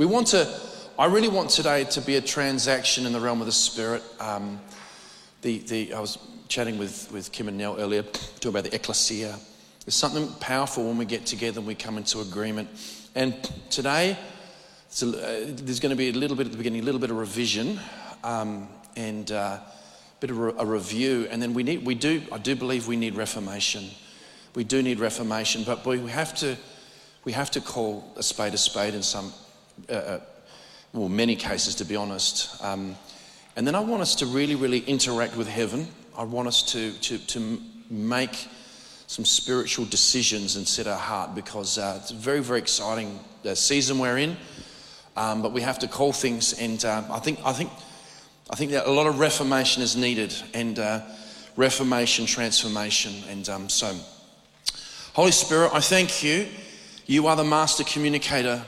We want to, I really want today to be a transaction in the realm of the Spirit. Um, the, the, I was chatting with, with Kim and Nell earlier, talking about the ecclesia. There's something powerful when we get together and we come into agreement. And today, uh, there's going to be a little bit at the beginning, a little bit of revision um, and uh, a bit of a, a review. And then we need, we do, I do believe we need reformation. We do need reformation, but we have to, we have to call a spade a spade in some, uh, uh, well, many cases, to be honest. Um, and then I want us to really, really interact with heaven. I want us to, to, to make some spiritual decisions and set our heart because uh, it's a very, very exciting uh, season we're in. Um, but we have to call things, and uh, I think, I think, I think that a lot of reformation is needed, and uh, reformation, transformation, and um, so. Holy Spirit, I thank you. You are the master communicator.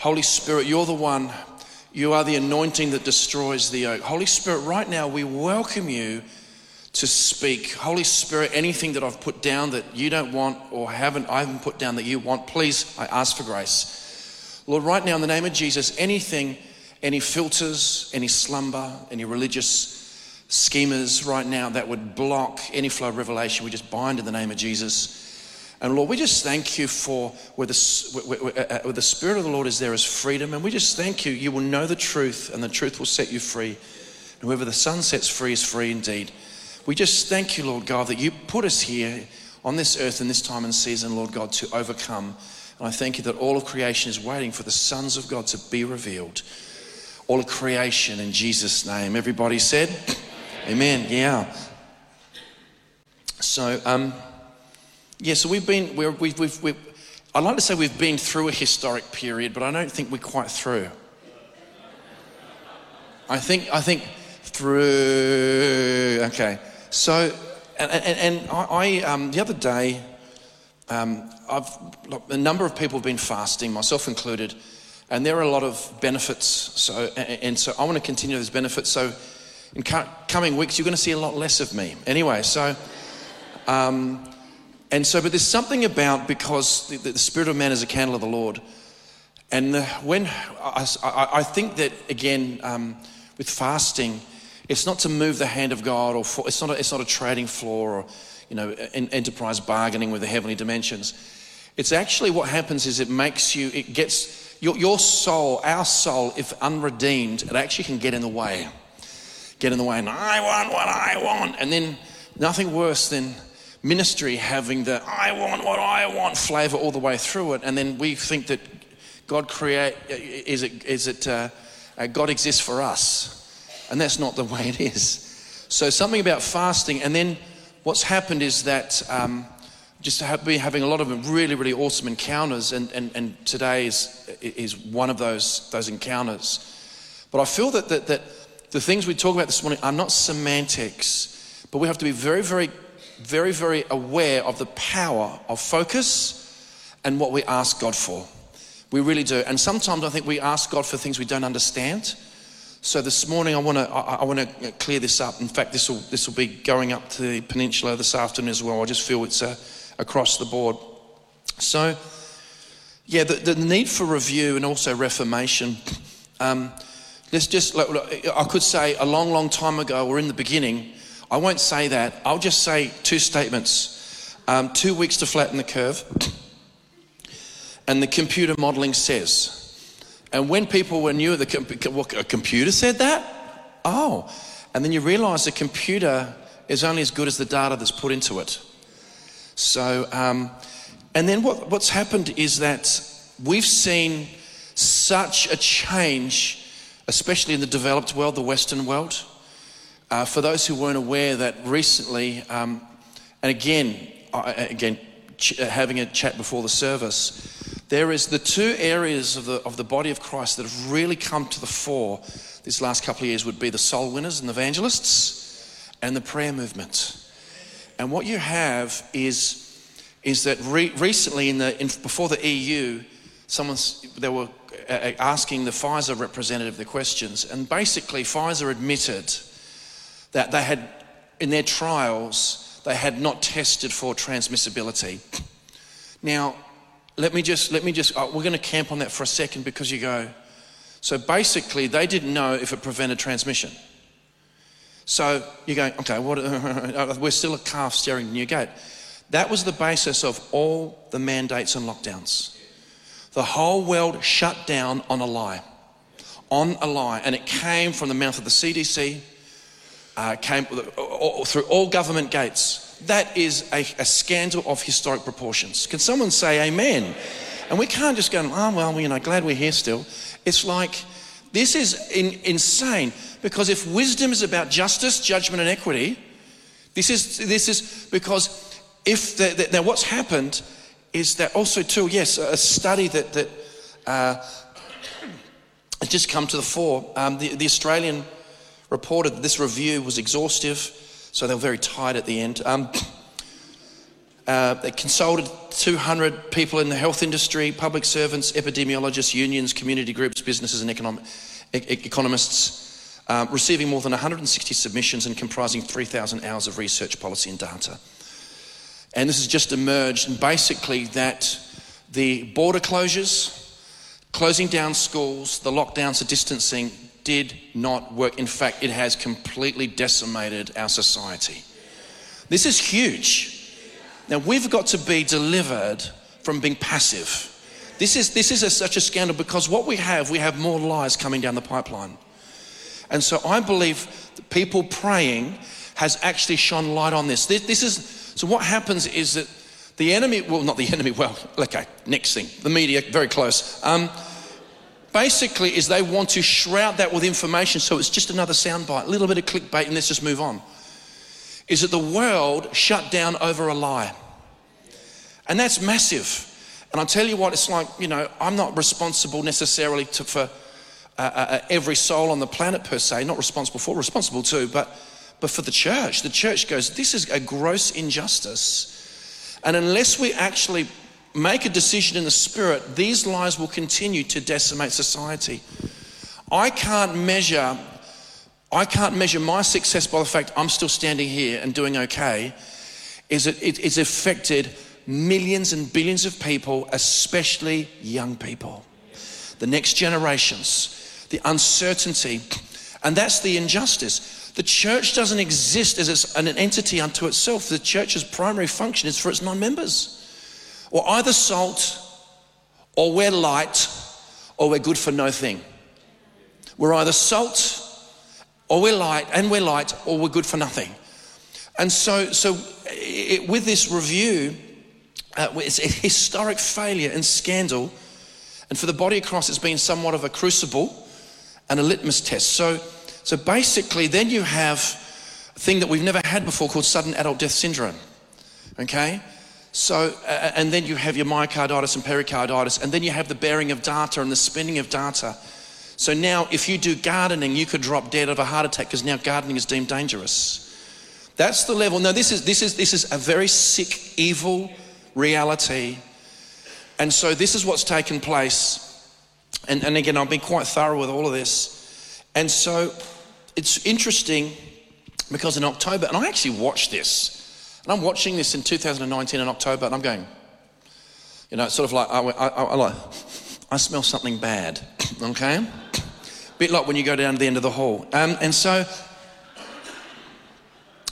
Holy Spirit, you're the one. You are the anointing that destroys the yoke. Holy Spirit, right now we welcome you to speak. Holy Spirit, anything that I've put down that you don't want or haven't, I haven't put down that you want, please, I ask for grace. Lord, right now in the name of Jesus, anything, any filters, any slumber, any religious schemers right now that would block any flow of revelation, we just bind in the name of Jesus. And Lord, we just thank you for where the, where, where, uh, where the Spirit of the Lord is, there is freedom. And we just thank you. You will know the truth, and the truth will set you free. And whoever the Son sets free is free indeed. We just thank you, Lord God, that you put us here on this earth in this time and season, Lord God, to overcome. And I thank you that all of creation is waiting for the sons of God to be revealed. All of creation in Jesus' name. Everybody said, Amen. Yeah. So, um, yeah, so we've been, we we've, we've, we've, I'd like to say we've been through a historic period, but I don't think we're quite through. I think, I think through, okay. So, and, and, and I, um, the other day, um, I've, a number of people have been fasting, myself included, and there are a lot of benefits. So, and, and so I want to continue those benefits. So, in coming weeks, you're going to see a lot less of me. Anyway, so, um, and so, but there's something about because the, the, Spirit of man is a candle of the Lord. And the, when I, I, I, think that again, um, with fasting, it's not to move the hand of God, or for, it's, not a, it's not a trading floor or you know, enterprise bargaining with the heavenly dimensions. It's actually what happens is it makes you, it gets your, your soul, our soul, if unredeemed, it actually can get in the way. Get in the way, and I want what I want. And then nothing worse than ministry having the I want what I want flavor all the way through it. And then we think that God create, is it, is it uh, uh, God exists for us. And that's not the way it is. So, something about fasting. And then what's happened is that um, just have been having a lot of really, really awesome encounters. And, and, and today is, is one of those, those encounters. But I feel that, that, that the things we talk about this morning are not semantics, but we have to be very, very, very, very aware of the power of focus and what we ask God for. We really do. And sometimes I think we ask God for things we don't understand. So this morning, I want to I, I want to clear this up. In fact, this will this will be going up to the peninsula this afternoon as well. I just feel it's uh, across the board. So, yeah, the, the need for review and also reformation. Um, let's just I could say a long, long time ago or in the beginning. I won't say that. I'll just say two statements. Um, two weeks to flatten the curve, and the computer modeling says and when people were new, the what, a computer said that? Oh. And then you realize the computer is only as good as the data that's put into it. So, um, and then what, what's happened is that we've seen such a change, especially in the developed world, the Western world. Uh, for those who weren't aware that recently, um, and again, I, again, ch- having a chat before the service, there is the two areas of the, of the body of Christ that have really come to the fore these last couple of years would be the soul winners and evangelists and the prayer movement. And what you have is, is that re- recently, in the, in, before the EU, someone they were uh, uh, asking the Pfizer representative the questions, and basically Pfizer admitted that they had, in their trials, they had not tested for transmissibility. Now, let me just, let me just, uh, we're going to camp on that for a second because you go, So basically, they didn't know if it prevented transmission. So you're going, okay, what, we're still a calf staring the new gate. That was the basis of all the mandates and lockdowns. The whole world shut down on a lie. On a lie. And it came from the mouth of the CDC, uh, came through all government gates. That is a, a scandal of historic proportions. Can someone say amen? And we can't just go, oh, well, you know, glad we're here still. It's like, this is in, insane because if wisdom is about justice, judgment, and equity, this is, this is because if the, the, now what's happened is that also too, yes, a study that that uh, has just come to the fore. Um, the, the Australian reported that this review was exhaustive, so they were very tired at the end. Um, uh, they consulted 200 people in the health industry, public servants, epidemiologists, unions, community groups, businesses, and economic, e- economists, uh, receiving more than 160 submissions and comprising 3,000 hours of research, policy, and data. And this has just emerged, and basically, that the border closures, closing down schools, the lockdowns, the distancing did not work. In fact, it has completely decimated our society. This is huge. Now, we've got to be delivered from being passive. This is, this is a, such a scandal because what we have, we have more lies coming down the pipeline. And so I believe people praying has actually shone light on this. This, this is so what happens is that the enemy, well, not the enemy, well, okay, next thing, the media, very close. Um, basically, is they want to shroud that with information so it's just another soundbite, a little bit of clickbait, and let's just move on. Is that the world shut down over a lie? And that's massive. And I'll tell you what, it's like, you know, I'm not responsible necessarily to, for uh, uh, uh every soul on the planet per se, not responsible for, responsible to, but but for the church. The church goes, This is a gross injustice. And unless we actually make a decision in the spirit, these lies will continue to decimate society. I can't measure. I can't measure my success by the fact I'm still standing here and doing okay. Is it, it, it's affected millions and billions of people, especially young people, the next generations, the uncertainty, and that's the injustice. The church doesn't exist as an entity unto itself. The church's primary function is for its non members. Or either salt, or we're light, or we're good for no thing. We're either salt, or we're light, and we're light, or we're good for nothing. And so, so it, with this review, uh, it's a historic failure and scandal. And for the body of Christ, it's been somewhat of a crucible and a litmus test. So, so basically, then you have a thing that we've never had before called sudden adult death syndrome. Okay? So, uh, and then you have your myocarditis and pericarditis, and then you have the bearing of data and the spinning of data. So now, if you do gardening, you could drop dead of a heart attack because now gardening is deemed dangerous. That's the level. No, this is, this is, this is a very sick, evil reality. And so, this is what's taken place. And, and again, I've been quite thorough with all of this. And so, it's interesting because in October, and I actually watched this, and I'm watching this in 2019 in October, and I'm going, you know, it's sort of like, I, I, I, like, I smell something bad, okay? Bit like when you go down to the end of the hall. Um, and so,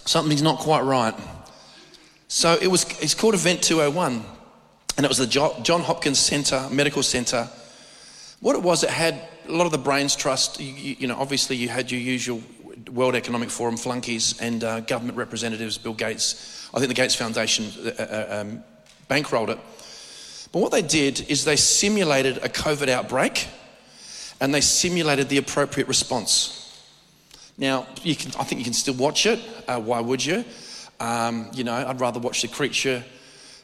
something's not quite right. So it was, it's called Event 201, and it was the John Hopkins Center, Medical Center. What it was, it had a lot of the Brains Trust, you, you know, obviously you had your usual World Economic Forum flunkies and uh, government representatives, Bill Gates. I think the Gates Foundation uh, uh, um, bankrolled it. But what they did is they simulated a COVID outbreak and they simulated the appropriate response. Now, can, I think you can still watch it. Uh, why would you? Um, you know, I'd rather watch the creature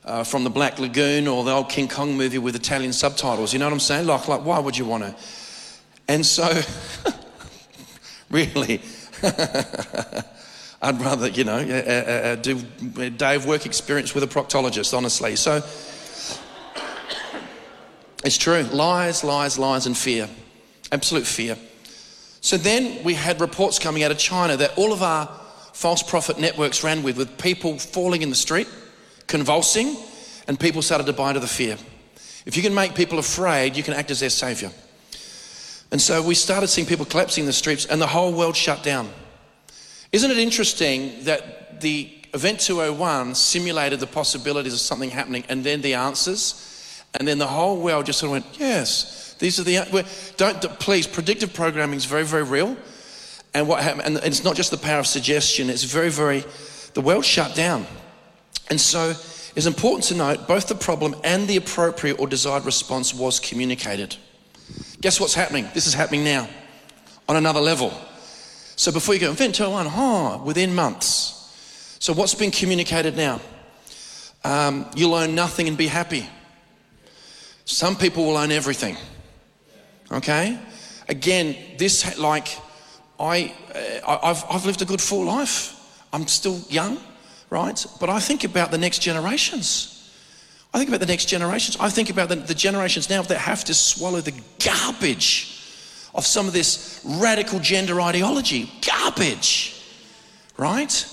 uh, from the Black Lagoon or the old King Kong movie with Italian subtitles. You know what I'm saying? Like, like why would you want to? And so, really, I'd rather, you know, uh, uh, do a day of work experience with a proctologist, honestly. So, it's true. Lies, lies, lies, and fear. Absolute fear. So then we had reports coming out of China that all of our false prophet networks ran with, with people falling in the street, convulsing, and people started to buy into the fear. If you can make people afraid, you can act as their savior. And so we started seeing people collapsing in the streets and the whole world shut down. Isn't it interesting that the Event 201 simulated the possibilities of something happening and then the answers, and then the whole world just sort of went, yes, these are the. Don't, please, predictive programming is very, very real. And what happened, and it's not just the power of suggestion, it's very, very, the world shut down. And so it's important to note both the problem and the appropriate or desired response was communicated. Guess what's happening? This is happening now on another level. So before you go, Event 201, oh, within months. So, what's been communicated now? Um, you'll own nothing and be happy. Some people will own everything. Okay? Again, this, like, I, uh, I've, I've lived a good full life. I'm still young, right? But I think about the next generations. I think about the next generations. I think about the, the generations now that have to swallow the garbage of some of this radical gender ideology. Garbage, right?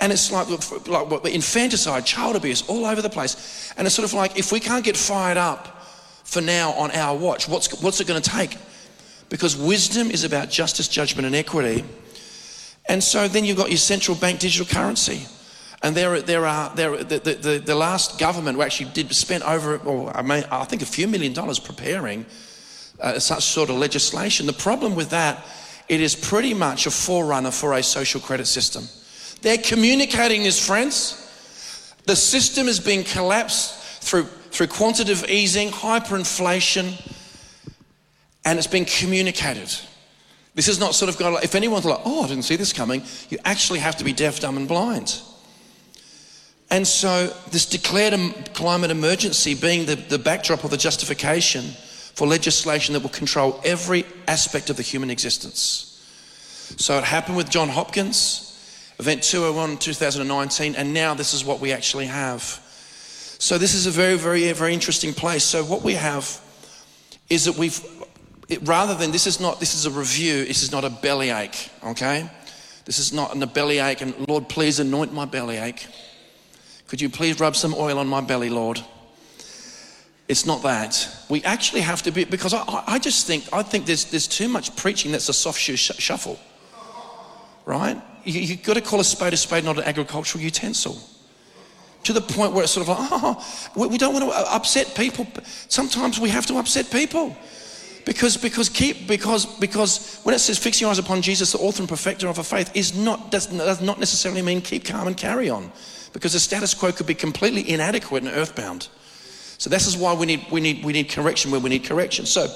And it's like, like infanticide, child abuse, all over the place. And it's sort of like, if we can't get fired up for now on our watch, what's, what's it going to take? Because wisdom is about justice, judgment, and equity. And so then you've got your central bank digital currency. And there, there are there, the, the, the last government actually did spend over, or I, mean, I think, a few million dollars preparing uh, such sort of legislation. The problem with that, it is pretty much a forerunner for a social credit system. They're communicating this, friends. The system is being collapsed through, through quantitative easing, hyperinflation, and it's being communicated. This is not sort of got, if anyone's like, oh, I didn't see this coming, you actually have to be deaf, dumb, and blind. And so, this declared climate emergency being the, the backdrop of the justification for legislation that will control every aspect of the human existence. So, it happened with John Hopkins. Event 201 2019, and now this is what we actually have. So, this is a very, very, very interesting place. So, what we have is that we've, it, rather than this is not, this is a review, this is not a bellyache, okay? This is not a bellyache, and Lord, please anoint my bellyache. Could you please rub some oil on my belly, Lord? It's not that. We actually have to be, because I, I just think, I think there's, there's too much preaching that's a soft shoe sh- shuffle, right? you, you've got to call a spade a spade, not an agricultural utensil. To the point where it's sort of like, oh, we don't want to uh, upset people. Sometimes we have to upset people. Because, because, keep, because, because when it says fix your eyes upon Jesus, the author and perfecter of our faith, is not, does, does not necessarily mean keep calm and carry on. Because the status quo could be completely inadequate and earthbound. So this is why we need, we need, we need correction where we need correction. So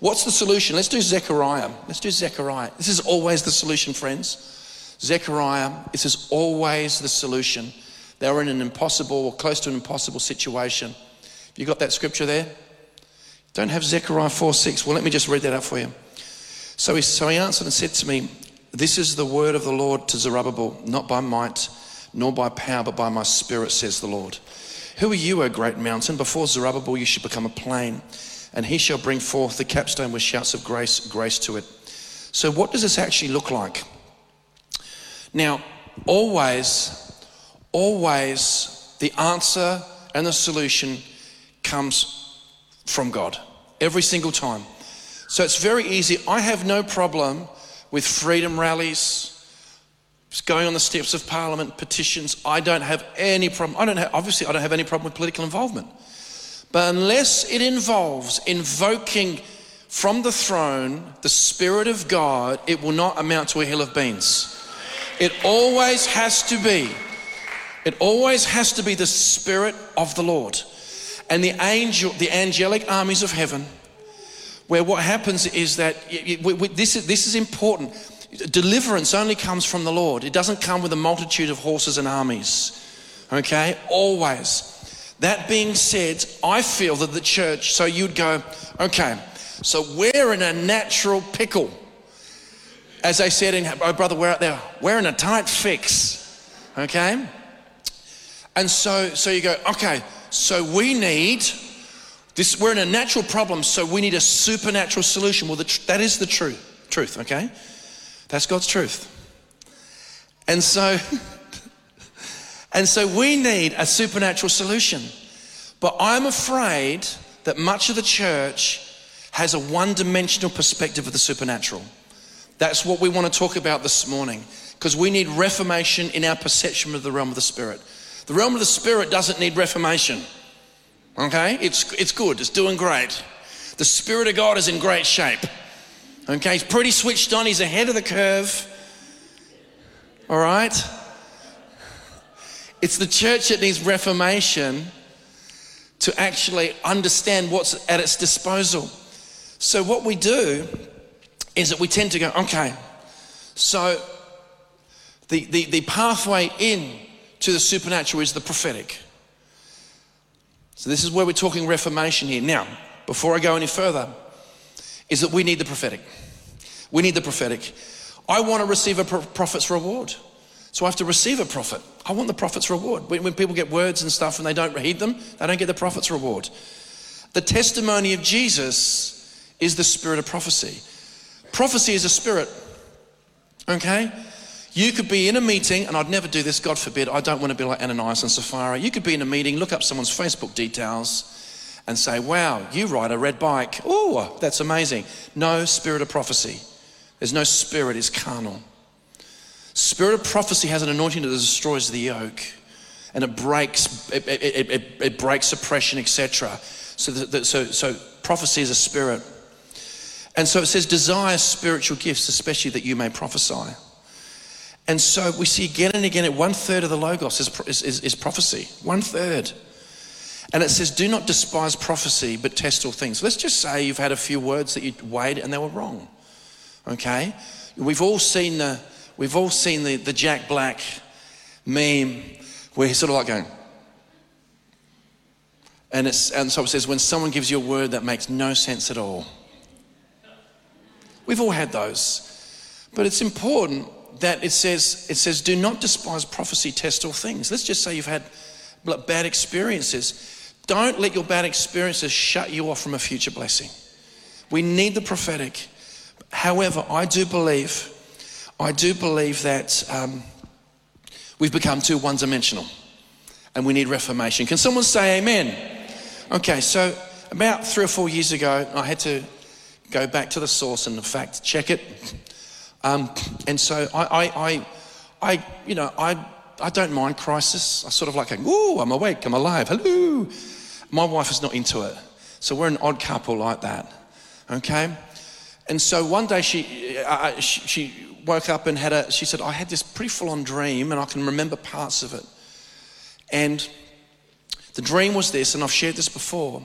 what's the solution? Let's do Zechariah. Let's do Zechariah. This is always the solution, friends. Zechariah, this is always the solution. They were in an impossible or close to an impossible situation. Have You got that scripture there? Don't have Zechariah 4 6. Well, let me just read that out for you. So he, so he answered and said to me, This is the word of the Lord to Zerubbabel, not by might, nor by power, but by my spirit, says the Lord. Who are you, O great mountain? Before Zerubbabel, you shall become a plain, and he shall bring forth the capstone with shouts of grace, grace to it. So, what does this actually look like? Now, always, always the answer and the solution comes from God. Every single time. So it's very easy. I have no problem with freedom rallies, going on the steps of parliament, petitions. I don't have any problem. I don't have, obviously, I don't have any problem with political involvement. But unless it involves invoking from the throne the Spirit of God, it will not amount to a hill of beans. It always has to be. It always has to be the Spirit of the Lord. And the angel, the angelic armies of heaven, where what happens is that this is, this is important. Deliverance only comes from the Lord. It doesn't come with a multitude of horses and armies. Okay? Always. That being said, I feel that the church, so you'd go, okay, so we're in a natural pickle as they said in, oh brother, we're out there, we're in a tight fix. Okay? And so, so you go, okay, so we need this, we're in a natural problem, so we need a supernatural solution. Well, the, that is the truth, truth, okay? That's God's truth. And so, and so we need a supernatural solution. But I'm afraid that much of the church has a one dimensional perspective of the supernatural. That's what we want to talk about this morning because we need reformation in our perception of the realm of the Spirit. The realm of the Spirit doesn't need reformation. Okay? It's, it's good, it's doing great. The Spirit of God is in great shape. Okay? He's pretty switched on, he's ahead of the curve. All right? It's the church that needs reformation to actually understand what's at its disposal. So, what we do is that we tend to go, okay, so the, the, the pathway in to the supernatural is the prophetic. So, this is where we're talking reformation here. Now, before I go any further, is that we need the prophetic. We need the prophetic. I want to receive a prophet's reward. So I have to receive a prophet. I want the prophet's reward. When, when people get words and stuff and they don't heed them, they don't get the prophet's reward. The testimony of Jesus is the spirit of prophecy. Prophecy is a spirit. Okay? You could be in a meeting, and I'd never do this, God forbid. I don't want to be like Ananias and Sapphira. You could be in a meeting, look up someone's Facebook details, and say, Wow, you ride a red bike. Oh, that's amazing. No spirit of prophecy. There's no spirit, it's carnal. Spirit of prophecy has an anointing that destroys the yoke and it breaks, it, it, it, it breaks oppression, etc. So, so, so prophecy is a spirit. And so it says, desire spiritual gifts, especially that you may prophesy. And so we see again and again, one third of the Logos is, is, is prophecy. One third. And it says, do not despise prophecy, but test all things. Let's just say you've had a few words that you weighed and they were wrong. Okay? We've all seen the We've all seen the, the Jack Black meme where he's sort of like going, and, it's, and so it says, when someone gives you a word that makes no sense at all. We've all had those. But it's important that it says, it says, do not despise prophecy, test all things. Let's just say you've had bad experiences. Don't let your bad experiences shut you off from a future blessing. We need the prophetic. However, I do believe I do believe that um, we've become too one dimensional and we need reformation. Can someone say amen? Okay, so about three or four years ago, I had to go back to the source and, in fact, check it. Um, and so I, I, I, I, you know, I, I don't mind crisis. I sort of like, ooh, I'm awake, I'm alive, hello. My wife is not into it. So we're an odd couple like that, okay? And so one day she, uh, uh she, she woke up and had a, she said, I had this pretty full on dream and I can remember parts of it. And the dream was this, and I've shared this before.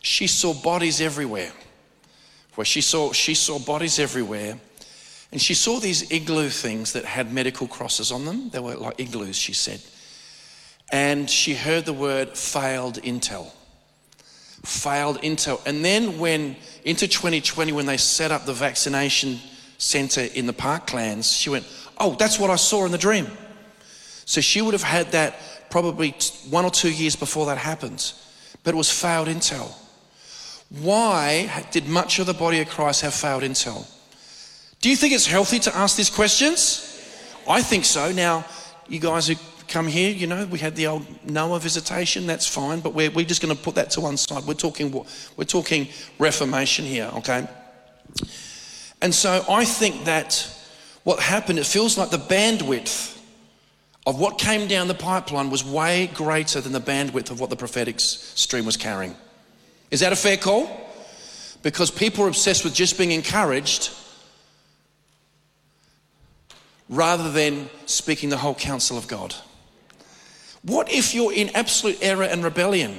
She saw bodies everywhere. Where she saw, she saw bodies everywhere. And she saw these igloo things that had medical crosses on them. They were like igloos, she said. And she heard the word failed intel. Failed intel. And then when, into 2020, when they set up the vaccination centre in the parklands, she went, Oh, that's what I saw in the dream. So she would have had that probably one or two years before that happened, but it was failed intel. Why did much of the body of Christ have failed intel? Do you think it's healthy to ask these questions? I think so. Now, you guys who come here, you know, we had the old Noah visitation, that's fine, but we're, we're just going to put that to one side. We're talking, we're talking reformation here, okay? And so I think that what happened, it feels like the bandwidth of what came down the pipeline was way greater than the bandwidth of what the prophetic stream was carrying. Is that a fair call? Because people are obsessed with just being encouraged rather than speaking the whole counsel of God. What if you're in absolute error and rebellion?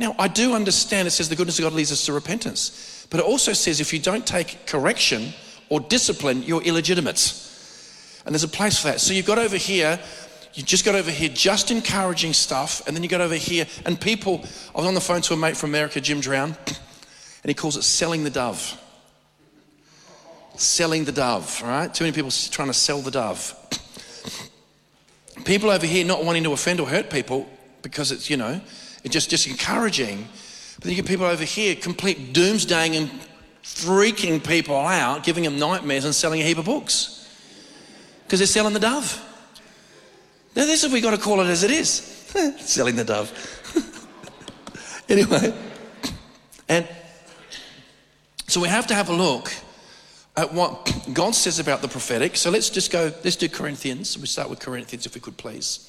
Now, I do understand it says the goodness of God leads us to repentance. But it also says if you don't take correction or discipline, you're illegitimate. And there's a place for that. So you've got over here, you just got over here just encouraging stuff, and then you got over here, and people, I was on the phone to a mate from America, Jim Drown, and he calls it selling the dove. Selling the dove, all right? Too many people trying to sell the dove. People over here not wanting to offend or hurt people because it's, you know, it's just, just encouraging. But then you get people over here complete doomsdaying and freaking people out, giving them nightmares and selling a heap of books because they're selling the dove. Now, this is we got to call it as it is selling the dove. anyway, and So we have to have a look at what God says about the prophetic. So let's just go, let's do Corinthians. We start with Corinthians if we could please.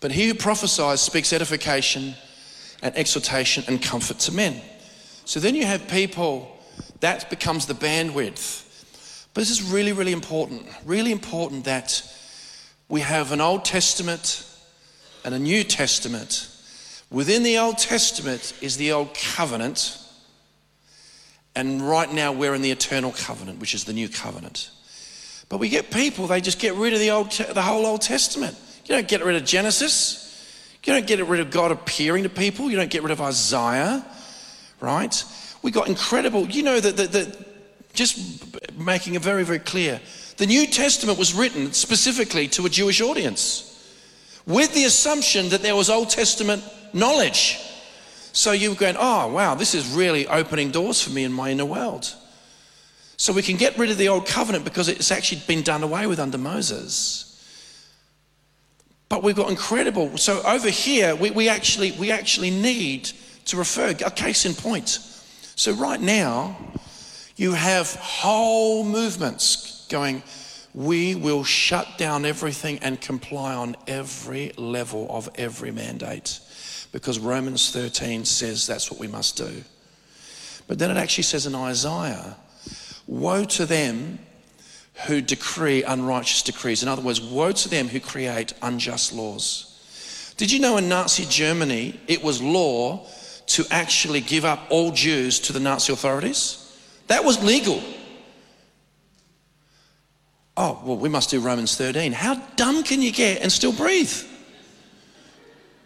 But he who prophesies speaks edification and exhortation and comfort to men. So then you have people, that becomes the bandwidth. But this is really, really important. Really important that we have an Old Testament and a New Testament. Within the Old Testament is the Old Covenant. And right now we're in the eternal covenant, which is the new covenant. But we get people, they just get rid of the, old, the whole Old Testament. You don't get rid of Genesis. You don't get rid of God appearing to people. You don't get rid of Isaiah, right? We got incredible, you know, that, that, that just making it very, very clear. The New Testament was written specifically to a Jewish audience with the assumption that there was Old Testament knowledge. So you're going, oh, wow, this is really opening doors for me in my inner world. So we can get rid of the old covenant because it's actually been done away with under Moses. But we've got incredible. So over here, we, we actually we actually need to refer a case in point. So right now, you have whole movements going. We will shut down everything and comply on every level of every mandate because Romans 13 says that's what we must do. But then it actually says in Isaiah, Woe to them who decree unrighteous decrees. In other words, woe to them who create unjust laws. Did you know in Nazi Germany it was law to actually give up all Jews to the Nazi authorities? That was legal. Oh, well, we must do Romans 13. How dumb can you get and still breathe?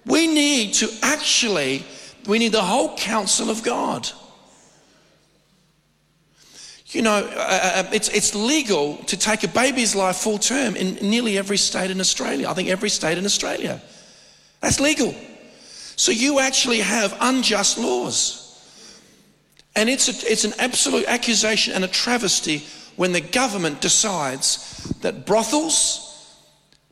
We need to actually, we need the whole counsel of God. You know, uh, uh, uh, it's, it's legal to take a baby's life full term in nearly every state in Australia. I think every state in Australia. That's legal. So you actually have unjust laws. And it's, a, it's an absolute accusation and a travesty when the government decides that brothels,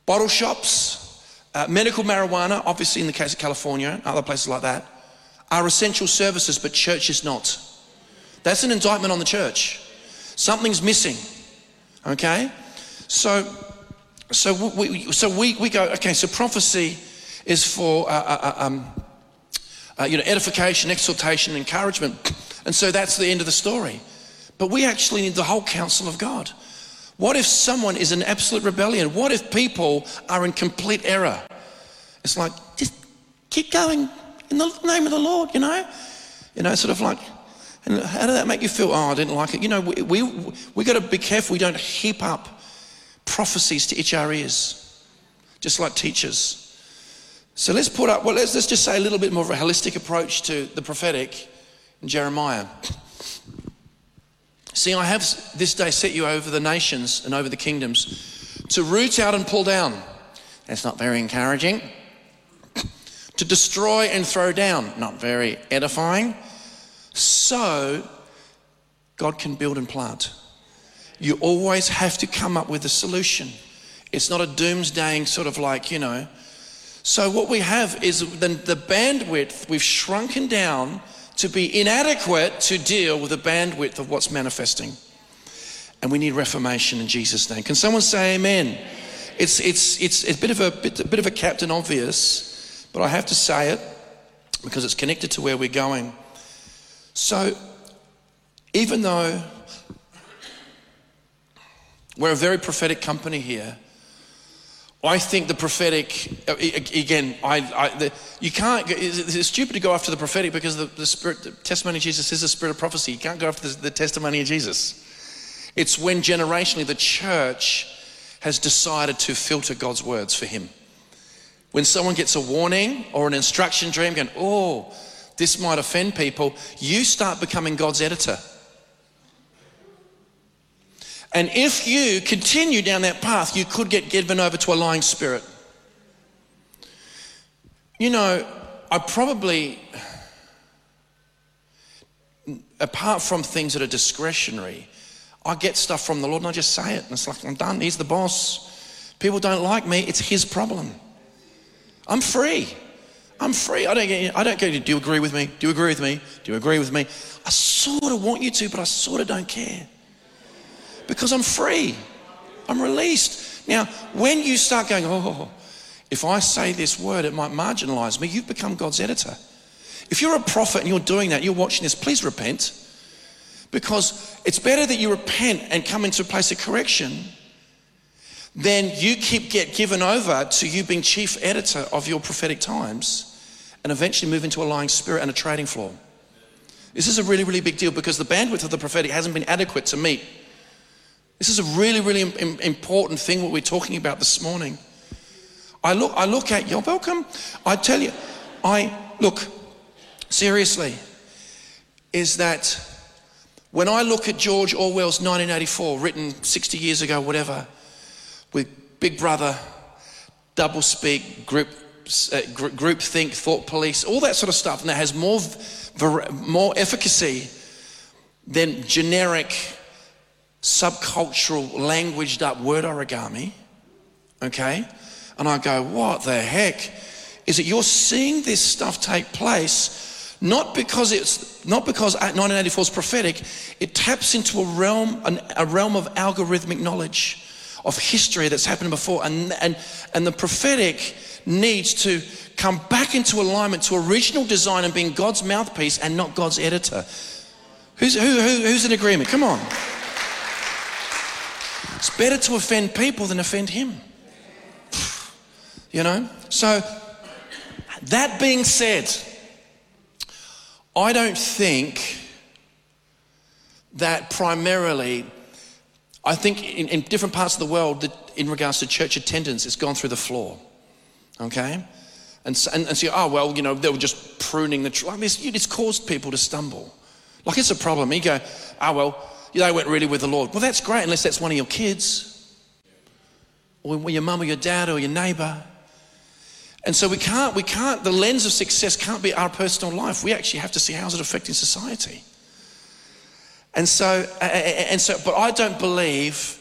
bottle shops, uh, medical marijuana, obviously in the case of California and other places like that, are essential services, but church is not. That's an indictment on the church. Something's missing. Okay? So, so we, so we, we go, okay, so prophecy is for uh, uh, uh, um, uh, you know, edification, exhortation, encouragement. And so that's the end of the story. But we actually need the whole counsel of God. What if someone is in absolute rebellion? What if people are in complete error? It's like, just keep going in the name of the Lord, you know? You know, sort of like, and how did that make you feel? Oh, I didn't like it. You know, we, we, we got to be careful we don't heap up prophecies to itch our ears, just like teachers. So let's put up, well, let's, let's just say a little bit more of a holistic approach to the prophetic in Jeremiah. See, I have this day set you over the nations and over the kingdoms to root out and pull down. That's not very encouraging. to destroy and throw down, not very edifying so God can build and plant. You always have to come up with a solution. It's not a doomsdaying sort of like, you know. So, what we have is the, the bandwidth, we've shrunken down to be inadequate to deal with the bandwidth of what's manifesting. And we need reformation in Jesus' name. Can someone say amen? It's, it's, it's it's a, bit of a, bit, a bit of a captain obvious, but I have to say it because it's connected to where we're going. So, even though we're a very prophetic company here, I think the prophetic, uh, again, I, I the, you can't, it's stupid to go after the prophetic because the, the spirit, the testimony of Jesus is a spirit of prophecy. You can't go after the, the testimony of Jesus. It's when generationally the church has decided to filter God's words for him. When someone gets a warning or an instruction dream, going, oh, this might offend people, you start becoming God's editor. And if you continue down that path, you could get given over to a lying spirit. You know, I probably, apart from things that are discretionary, I get stuff from the Lord and I just say it. And it's like, I'm done. He's the boss. People don't like me. It's his problem. I'm free. I'm free. I don't get, I don't get, do you agree with me? Do you agree with me? Do you agree with me? I sort of want you to, but I sort of don't care. Because I'm free. I'm released. Now, when you start going, oh, if I say this word, it might marginalize me, you've become God's editor. If you're a prophet and you're doing that, you're watching this, please repent. Because it's better that you repent and come into a place of correction than you keep get given over to you being chief editor of your prophetic times and eventually move into a lying spirit and a trading floor. This is a really, really big deal because the bandwidth of the prophetic hasn't been adequate to meet. This is a really, really important thing what we're talking about this morning. I look, I look at, you're welcome. I tell you, I look, seriously, is that when I look at George Orwell's 1984, written 60 years ago, whatever, with Big Brother, double speak, group, uh, group think, thought police, all that sort of stuff, and that has more, more efficacy than generic, subcultural, languaged up word origami, okay? And I go, what the heck? Is it you're seeing this stuff take place, not because it's not because 1984 is prophetic, it taps into a realm, an, a realm of algorithmic knowledge of history that's happened before. And, and, and the prophetic needs to come back into alignment to original design and being God's mouthpiece and not God's editor. Who's, who, who, who's in agreement? Come on. It's better to offend people than offend Him. You know? So, that being said, I don't think that primarily, I think in, in different parts of the world, that in regards to church attendance, it's gone through the floor. Okay? And, so, and, and so, oh, well, you know, they were just pruning the tree. I mean, it's, it's caused people to stumble. Like, it's a problem. You go, oh, well, they went really with the Lord. Well, that's great, unless that's one of your kids, or your mum or your dad or your neighbor. And so we can't, we can't, the lens of success can't be our personal life. We actually have to see how's it affecting society. And so, and so, but I don't believe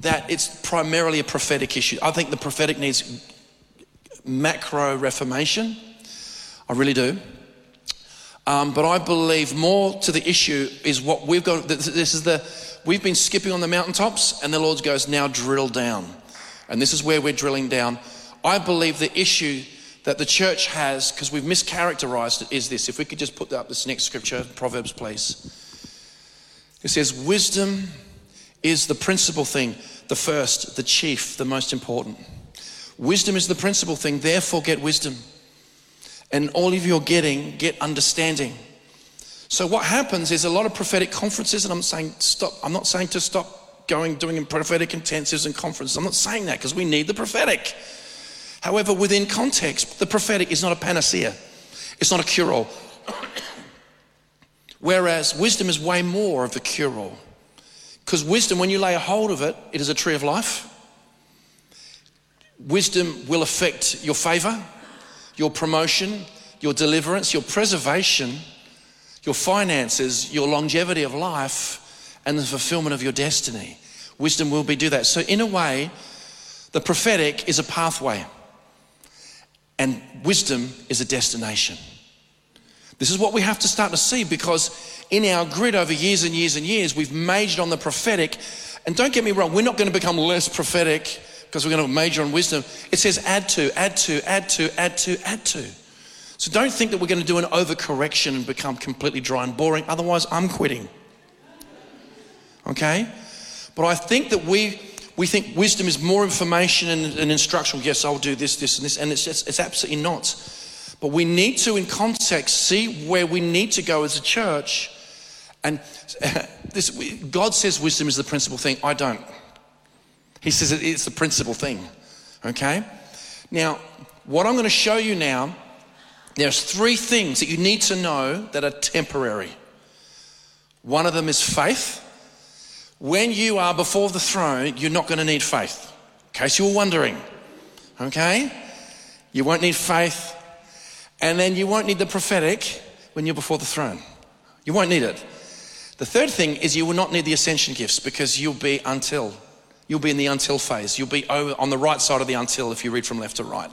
that it's primarily a prophetic issue. I think the prophetic needs macro reformation. I really do. Um, but I believe more to the issue is what we've got. This is the, we've been skipping on the mountaintops, and the Lord goes, now drill down. And this is where we're drilling down. I believe the issue that the church has, because we've mischaracterized it, is this. If we could just put up this next scripture, Proverbs, please. It says, Wisdom is the principal thing, the first, the chief, the most important. Wisdom is the principal thing, therefore, get wisdom. And all of you're getting, get understanding. So, what happens is a lot of prophetic conferences, and I'm saying stop, I'm not saying to stop going, doing prophetic intensives and conferences. I'm not saying that because we need the prophetic. However, within context, the prophetic is not a panacea, it's not a cure all. Whereas wisdom is way more of a cure all. Because wisdom, when you lay a hold of it, it is a tree of life. Wisdom will affect your favor, your promotion, your deliverance, your preservation, your finances, your longevity of life, and the fulfillment of your destiny. Wisdom will be do that. So, in a way, the prophetic is a pathway and wisdom is a destination. This is what we have to start to see because in our grid over years and years and years, we've majored on the prophetic. And don't get me wrong, we're not going to become less prophetic because we're going to major on wisdom. It says add to, add to, add to, add to, add to. So don't think that we're going to do an overcorrection and become completely dry and boring. Otherwise, I'm quitting. Okay? But I think that we we think wisdom is more information and, and instruction. Yes, I'll do this, this, and this. And it's, just, it's absolutely not. But we need to, in context, see where we need to go as a church. And this, God says wisdom is the principal thing. I don't. He says it's the principal thing. Okay? Now, what I'm going to show you now, there's three things that you need to know that are temporary. One of them is faith when you are before the throne, you're not going to need faith. In case you were wondering. Okay? You won't need faith. And then you won't need the prophetic when you're before the throne. You won't need it. The third thing is you will not need the ascension gifts because you'll be until. You'll be in the until phase. You'll be on the right side of the until if you read from left to right.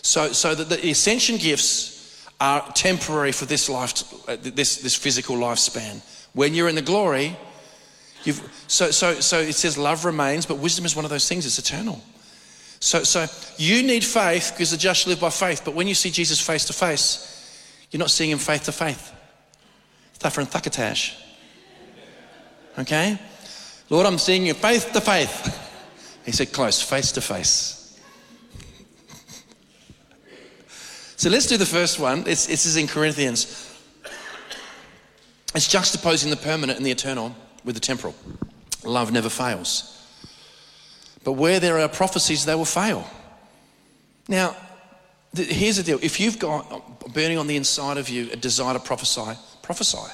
So, so the ascension gifts are temporary for this life, this, this physical lifespan. When you're in the glory, you've, so, so, so it says love remains, but wisdom is one of those things, it's eternal. So, so you need faith because the just live by faith, but when you see Jesus face to face, you're not seeing him faith to faith. Thuffer and. Okay? Lord, I'm seeing you faith to faith. He said, close, face to face. So let's do the first one. It's, this is in Corinthians. It's juxtaposing the permanent and the eternal with the temporal. Love never fails. But where there are prophecies, they will fail. Now, here's the deal if you've got burning on the inside of you a desire to prophesy, prophesy.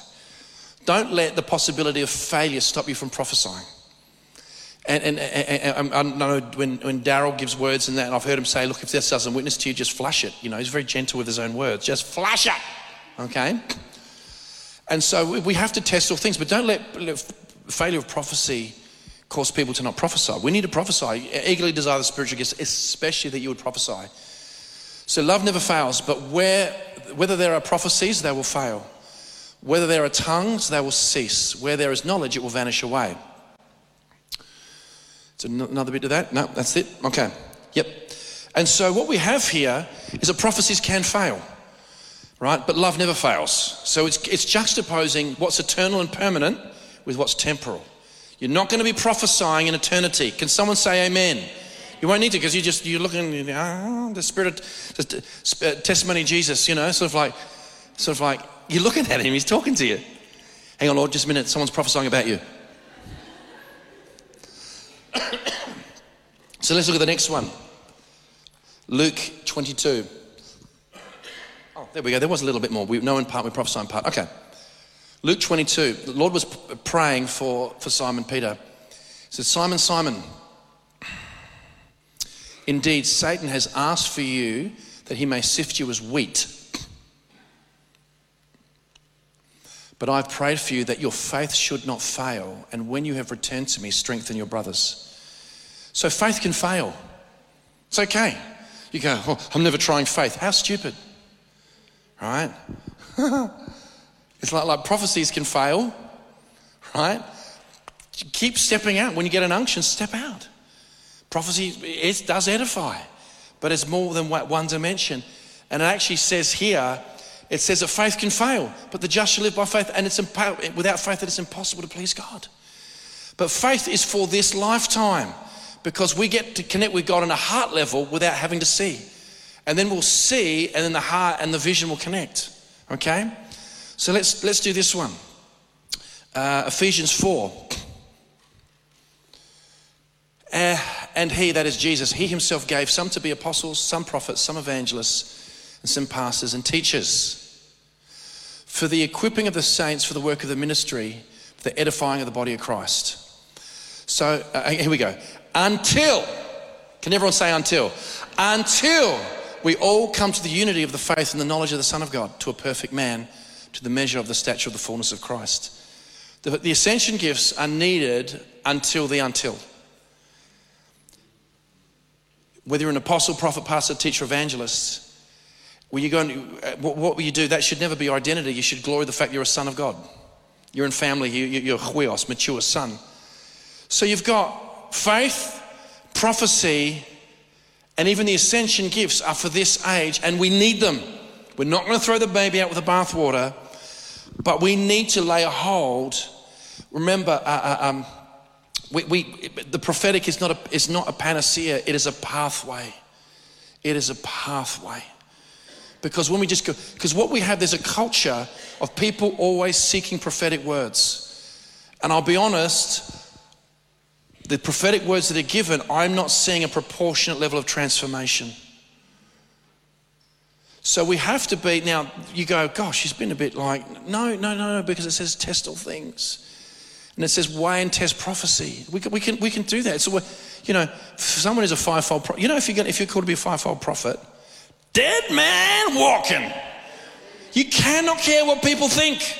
Don't let the possibility of failure stop you from prophesying. And, and, and, and I know when, when Daryl gives words and that, and I've heard him say, look, if this doesn't witness to you, just flash it. You know, he's very gentle with his own words. Just flash it. Okay? And so we have to test all things, but don't let, let failure of prophecy cause people to not prophesy. We need to prophesy. Eagerly desire the spiritual gifts, especially that you would prophesy. So love never fails, but where, whether there are prophecies, they will fail. Whether there are tongues, they will cease. Where there is knowledge, it will vanish away. So another bit of that? No, that's it. Okay. Yep. And so what we have here is that prophecies can fail, right? But love never fails. So it's, it's juxtaposing what's eternal and permanent with what's temporal. You're not going to be prophesying in eternity. Can someone say amen? You won't need to because you just you're looking ah, the spirit of testimony of Jesus. You know, sort of like, sort of like you're looking at him. He's talking to you. Hang on, Lord, just a minute. Someone's prophesying about you. so let's look at the next one Luke 22. Oh, there we go. There was a little bit more. We know in part, we prophesy in part. Okay. Luke 22. The Lord was praying for, for Simon Peter. He said, Simon, Simon, indeed, Satan has asked for you that he may sift you as wheat. But I've prayed for you that your faith should not fail, and when you have returned to me, strengthen your brothers. So faith can fail. It's okay. You go, oh, I'm never trying faith. How stupid. Right? it's like, like prophecies can fail. Right? Keep stepping out. When you get an unction, step out. Prophecy it does edify, but it's more than one dimension. And it actually says here, it says that faith can fail, but the just shall live by faith, and it's impo- without faith, it is impossible to please God. But faith is for this lifetime because we get to connect with God on a heart level without having to see. And then we'll see, and then the heart and the vision will connect. Okay? So let's, let's do this one uh, Ephesians 4. Uh, and he, that is Jesus, he himself gave some to be apostles, some prophets, some evangelists, and some pastors and teachers for the equipping of the saints for the work of the ministry, for the edifying of the body of Christ. So uh, here we go. Until, can everyone say until? Until we all come to the unity of the faith and the knowledge of the Son of God, to a perfect man, to the measure of the stature of the fullness of Christ. The, the ascension gifts are needed until the until. Whether you're an apostle, prophet, pastor, teacher, evangelist, when you go and, uh, what, what will you do? That should never be your identity. You should glory the fact you're a son of God. You're in family, you, are a huios, mature son. So you've got faith, prophecy, and even the ascension gifts are for this age, and we need them. We're not going to throw the baby out with the bathwater, but we need to lay a hold. Remember, uh, uh, um, we, we, the prophetic is not, a, is not a panacea, it is a pathway. It is a pathway. Because when we just go, because what we have, there's a culture of people always seeking prophetic words. And I'll be honest, the prophetic words that are given, I'm not seeing a proportionate level of transformation. So we have to be, now you go, gosh, he's been a bit like, no, no, no, no, because it says test all things. And it says weigh and test prophecy. We can, we can, we can do that. So, you know, someone who's a fivefold, pro- you know, if you're, if you're called to be a fivefold prophet, Dead man walking. You cannot care what people think.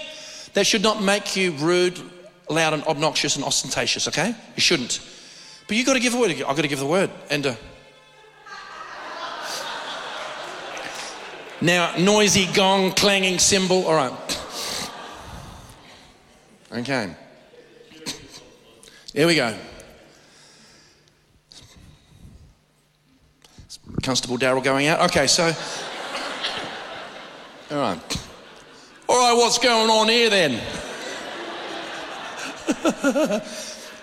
That should not make you rude, loud, and obnoxious and ostentatious, okay? You shouldn't. But you've got to give the word. I've got to give the word. And uh, Now, noisy gong, clanging cymbal. All right. Okay. Here we go. Constable Daryl going out. Okay, so. All right. All right, what's going on here then?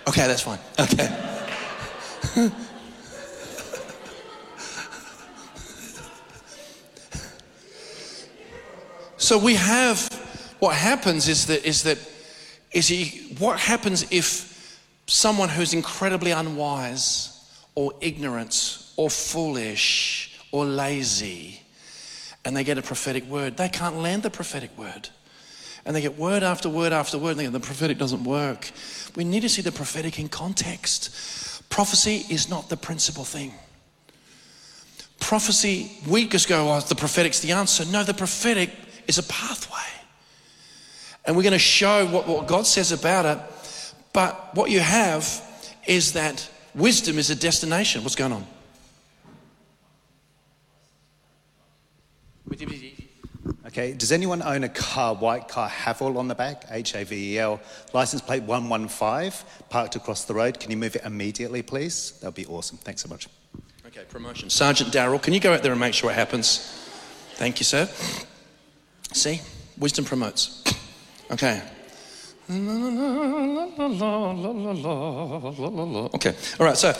okay, that's fine. Okay. so we have what happens is that is that is he what happens if someone who's incredibly unwise or ignorant or foolish or lazy and they get a prophetic word, they can't land the prophetic word. And they get word after word after word, and they go, the prophetic doesn't work. We need to see the prophetic in context. Prophecy is not the principal thing. Prophecy, we just go, oh, the prophetic's the answer. No, the prophetic is a pathway. And we're going to show what, what God says about it. But what you have is that wisdom is a destination. What's going on? Okay, does anyone own a car, white car, Havel on the back? H A V E L. License plate 115, parked across the road. Can you move it immediately, please? That would be awesome. Thanks so much. Okay, promotion. Sergeant Darrell, can you go out there and make sure it happens? Thank you, sir. See? Wisdom promotes. Okay. Okay, all right, so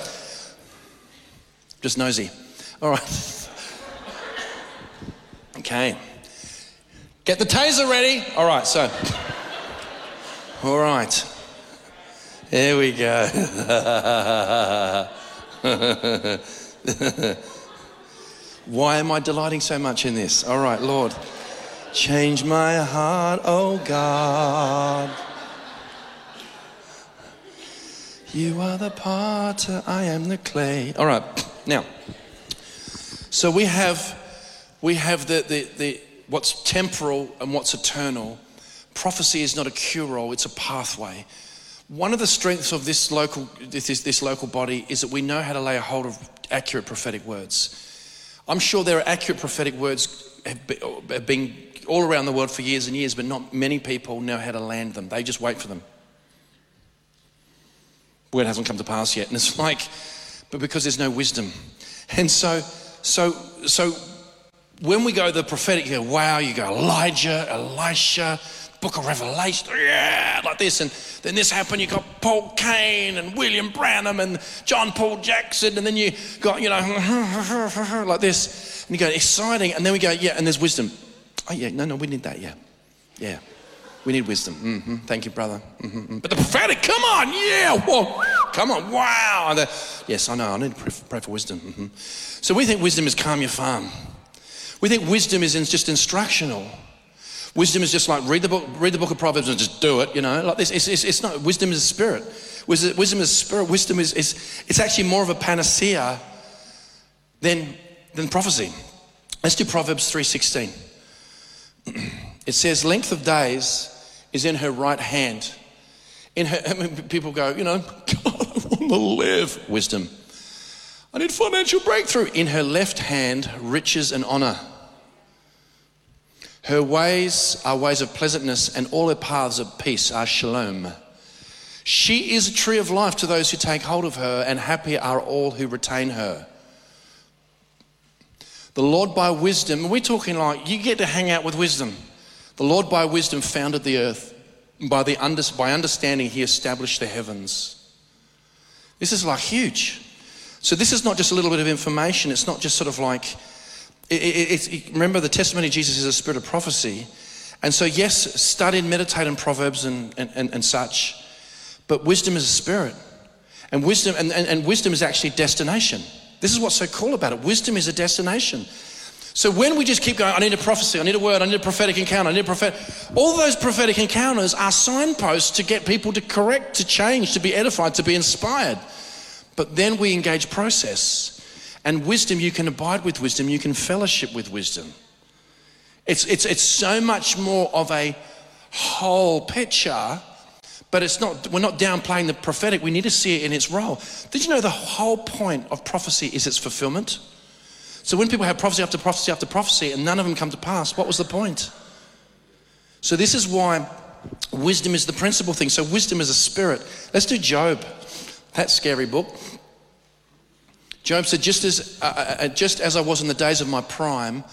just nosy. All right. Okay. Get the taser ready. All right, so. All right. There we go. Why am I delighting so much in this? All right, Lord. Change my heart, oh God. You are the potter, I am the clay. All right, now, so we have we have the, the, the, what's temporal and what's eternal. Prophecy is not a cure-all, it's a pathway. One of the strengths of this local, this, this local body is that we know how to lay a hold of accurate prophetic words. I'm sure there are accurate prophetic words have been all around the world for years and years, but not many people know how to land them. They just wait for them. Word hasn't come to pass yet. And it's like, but because there's no wisdom. And so, so, so when we go the prophetic, you go, wow, you go Elijah, Elisha, book of Revelation, yeah, like this. And then this happened, you got Paul Cain and William Branham and John Paul Jackson. And then you got, you know, like this. And you go, exciting. And then we go, yeah, and there's wisdom. Oh, yeah, no, no, we need that, yeah. Yeah. We need wisdom. Mm-hmm. Thank you, brother. Mm-hmm. But the prophetic, come on, yeah, whoa, come on, wow. The, yes, I know, I need to pray for wisdom. Mm-hmm. So we think wisdom is calm your farm. We think wisdom is just instructional. Wisdom is just like read the book, read the book of Proverbs and just do it, you know, like this. It's, it's, it's not, wisdom is spirit. Wisdom, is spirit. Wisdom is, is, it's actually more of a panacea than, than prophecy. Let's do Proverbs 3.16. It says, length of days is in her right hand. In her, I mean, people go, you know, God, I want to live. Wisdom. I need financial breakthrough. In her left hand, riches and honor. Her ways are ways of pleasantness, and all her paths of peace are shalom. She is a tree of life to those who take hold of her, and happy are all who retain her. The Lord by wisdom, we're talking like you get to hang out with wisdom. The Lord by wisdom founded the earth. By, the under, by understanding, he established the heavens. This is like huge. So this is not just a little bit of information. It's not just sort of like, it, it, it, remember the testimony of Jesus is a spirit of prophecy. And so, yes, study and meditate on Proverbs and, and, and, and such, but wisdom is a spirit. And wisdom, and, and, and wisdom is actually destination. This is what's so cool about it. Wisdom is a destination. So when we just keep going, I need a prophecy, I need a word, I need a prophetic encounter, I need a prophetic, all those prophetic encounters are signposts to get people to correct, to change, to be edified, to be inspired. But then we engage process. And wisdom, you can abide with wisdom, you can fellowship with wisdom. It's, it's, it's so much more of a whole picture, but it's not, we're not downplaying the prophetic. We need to see it in its role. Did you know the whole point of prophecy is its fulfillment? So when people have prophecy after prophecy after prophecy and none of them come to pass, what was the point? So this is why wisdom is the principal thing. So wisdom is a spirit. Let's do Job. That scary book. Job said, just as, uh, uh, uh, just as I was in the days of my prime,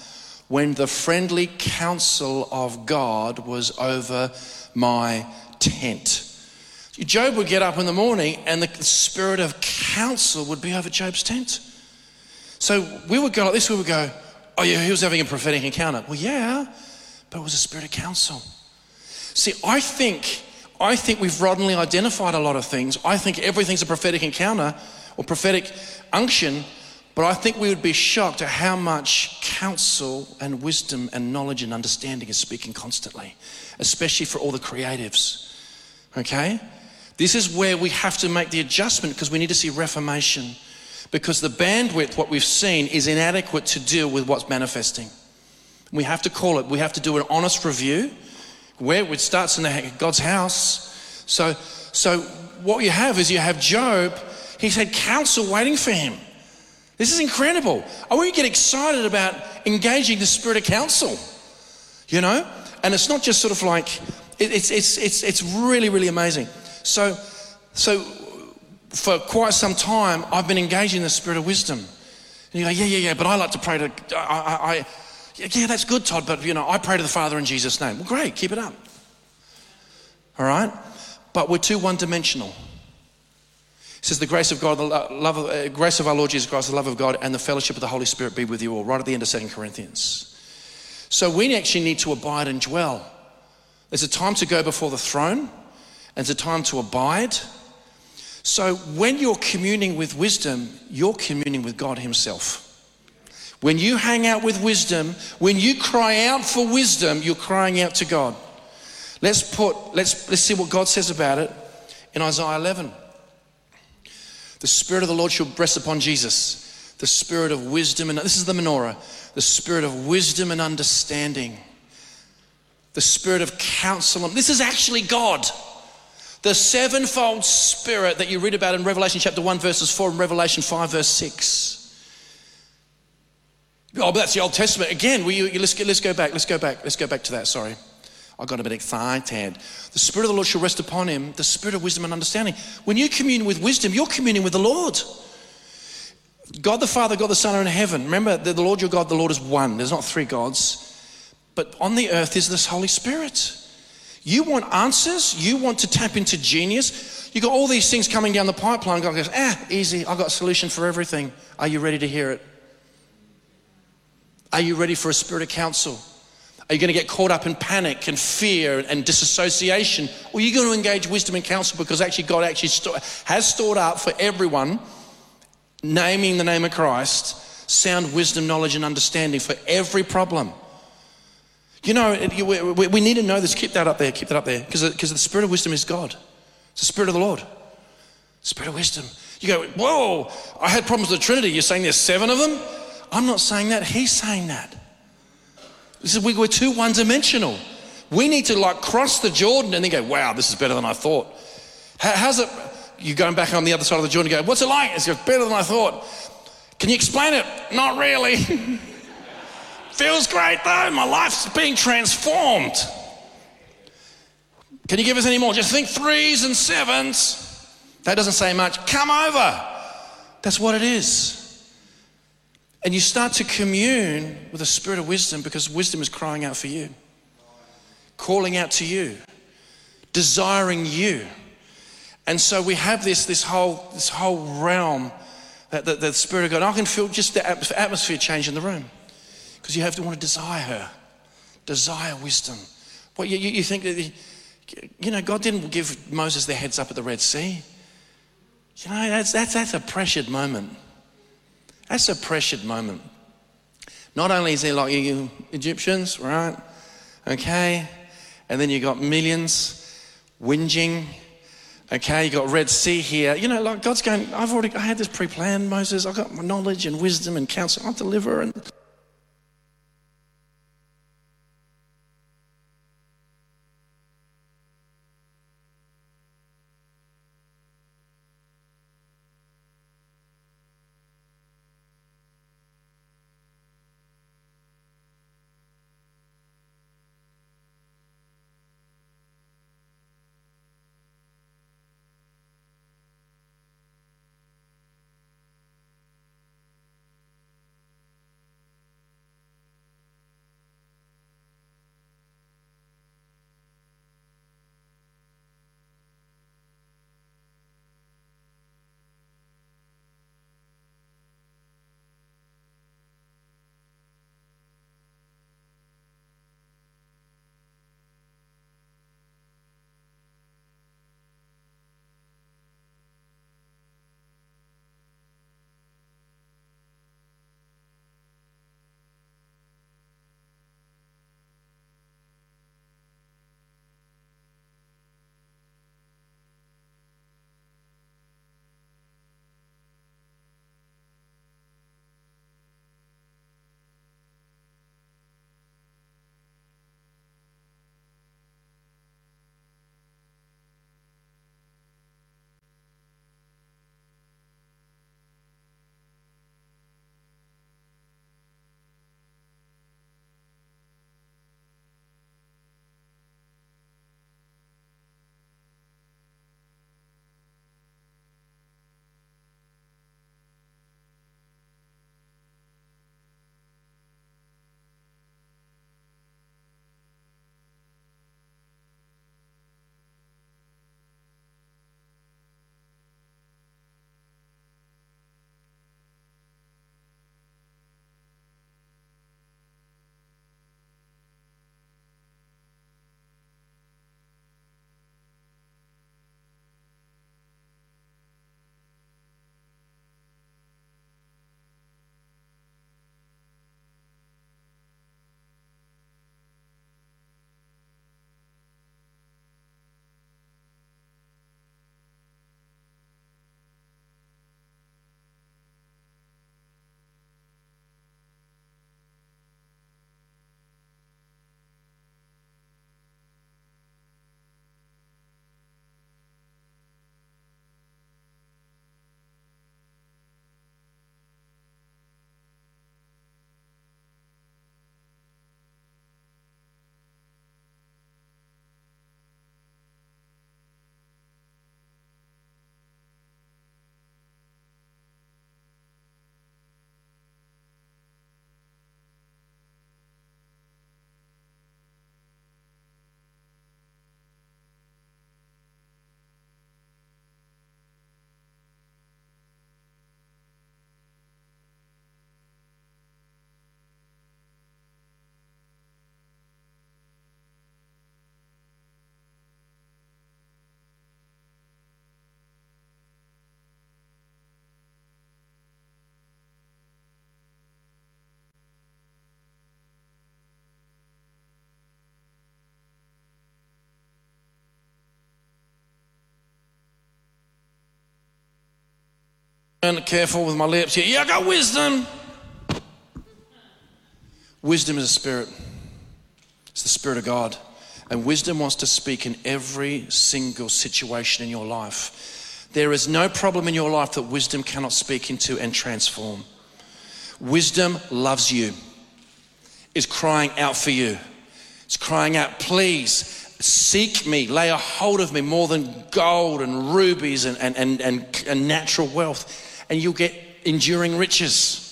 when the friendly counsel of God was over my tent. Job would get up in the morning and the spirit of counsel would be over Job's tent. So we would go like this, we would go, Oh, yeah, he was having a prophetic encounter. Well, yeah, but it was a spirit of counsel. See, I think, I think we've wrongly identified a lot of things. I think everything's a prophetic encounter or prophetic unction, but I think we would be shocked at how much counsel and wisdom and knowledge and understanding is speaking constantly, especially for all the creatives. Okay? This is where we have to make the adjustment because we need to see reformation. Because the bandwidth, what we've seen, is inadequate to deal with what's manifesting. We have to call it, we have to do an honest review where it starts in the, God's house. So, so what you have is you have Job, he's had counsel waiting for him. This is incredible. I want you to get excited about engaging the spirit of counsel, you know? And it's not just sort of like, it, it's, it's, it's, it's really, really amazing. So, so for quite some time, I've been engaging the spirit of wisdom. And you go, yeah, yeah, yeah, but I like to pray to, I, I, I yeah, that's good, Todd, but you know, I pray to the Father in Jesus' name. Well, great, keep it up. All right? But we're too one dimensional. It says, The grace of God, the love of, uh, grace of our Lord Jesus Christ, the love of God, and the fellowship of the Holy Spirit be with you all, right at the end of 2 Corinthians. So we actually need to abide and dwell. There's a time to go before the throne, and there's a time to abide. So when you're communing with wisdom, you're communing with God Himself. When you hang out with wisdom, when you cry out for wisdom, you're crying out to God. Let's put, let's, let's see what God says about it in Isaiah 11. The Spirit of the Lord shall rest upon Jesus, the Spirit of wisdom, and this is the menorah, the Spirit of wisdom and understanding, the Spirit of counsel. This is actually God. The sevenfold Spirit that you read about in Revelation chapter 1, verses 4, and Revelation 5, verse 6. Oh, but that's the Old Testament. Again, you, let's, let's go back. Let's go back. Let's go back to that. Sorry. I got a bit excited. The Spirit of the Lord shall rest upon him, the Spirit of wisdom and understanding. When you commune with wisdom, you're communing with the Lord. God the Father, God the Son are in heaven. Remember, the Lord your God, the Lord is one. There's not three gods. But on the earth is this Holy Spirit. You want answers? You want to tap into genius? You got all these things coming down the pipeline. God goes, ah, easy. I've got a solution for everything. Are you ready to hear it? Are you ready for a spirit of counsel? Are you going to get caught up in panic and fear and disassociation? Or are you going to engage wisdom and counsel because actually God actually has stored up for everyone, naming the name of Christ, sound wisdom, knowledge, and understanding for every problem? You know, we need to know this. Keep that up there. Keep that up there. Because the spirit of wisdom is God. It's the spirit of the Lord. Spirit of wisdom. You go, whoa, I had problems with the Trinity. You're saying there's seven of them? I'm not saying that. He's saying that. He said, we're too one dimensional. We need to like cross the Jordan and then go, wow, this is better than I thought. how's it? You're going back on the other side of the Jordan and go, what's it like? It's better than I thought. Can you explain it? Not really. Feels great though. My life's being transformed. Can you give us any more? Just think threes and sevens. That doesn't say much. Come over. That's what it is. And you start to commune with a spirit of wisdom because wisdom is crying out for you, calling out to you, desiring you. And so we have this, this, whole, this whole realm that the, the Spirit of God. I can feel just the atmosphere change in the room because you have to want to desire her, desire wisdom. What you, you think that, you know, God didn't give Moses the heads up at the Red Sea. You know, that's, that's, that's a pressured moment. That's a pressured moment. Not only is there like you Egyptians, right? Okay. And then you got millions whinging. Okay, you got Red Sea here. You know, like God's going, I've already I had this pre-planned, Moses. I've got my knowledge and wisdom and counsel. I'll deliver and careful with my lips here. Yeah, I got wisdom. Wisdom is a spirit, it's the spirit of God. And wisdom wants to speak in every single situation in your life. There is no problem in your life that wisdom cannot speak into and transform. Wisdom loves you, is crying out for you. It's crying out, please seek me, lay a hold of me more than gold and rubies and, and, and, and, and natural wealth, and you'll get enduring riches.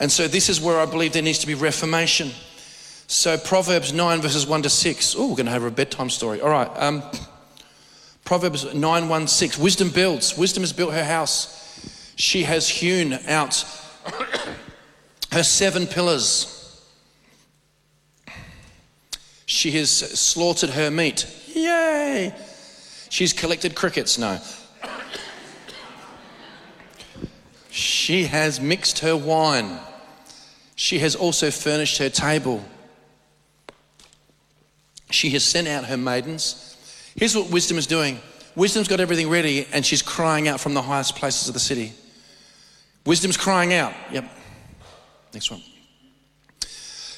And so, this is where I believe there needs to be reformation. So, Proverbs 9, verses 1 to 6. Oh, we're going to have a bedtime story. All right. Um, Proverbs 9, 1, 6. Wisdom builds. Wisdom has built her house. She has hewn out her seven pillars. She has slaughtered her meat. Yay! She's collected crickets. No. She has mixed her wine. She has also furnished her table. She has sent out her maidens. Here's what wisdom is doing wisdom's got everything ready, and she's crying out from the highest places of the city. Wisdom's crying out. Yep. Next one.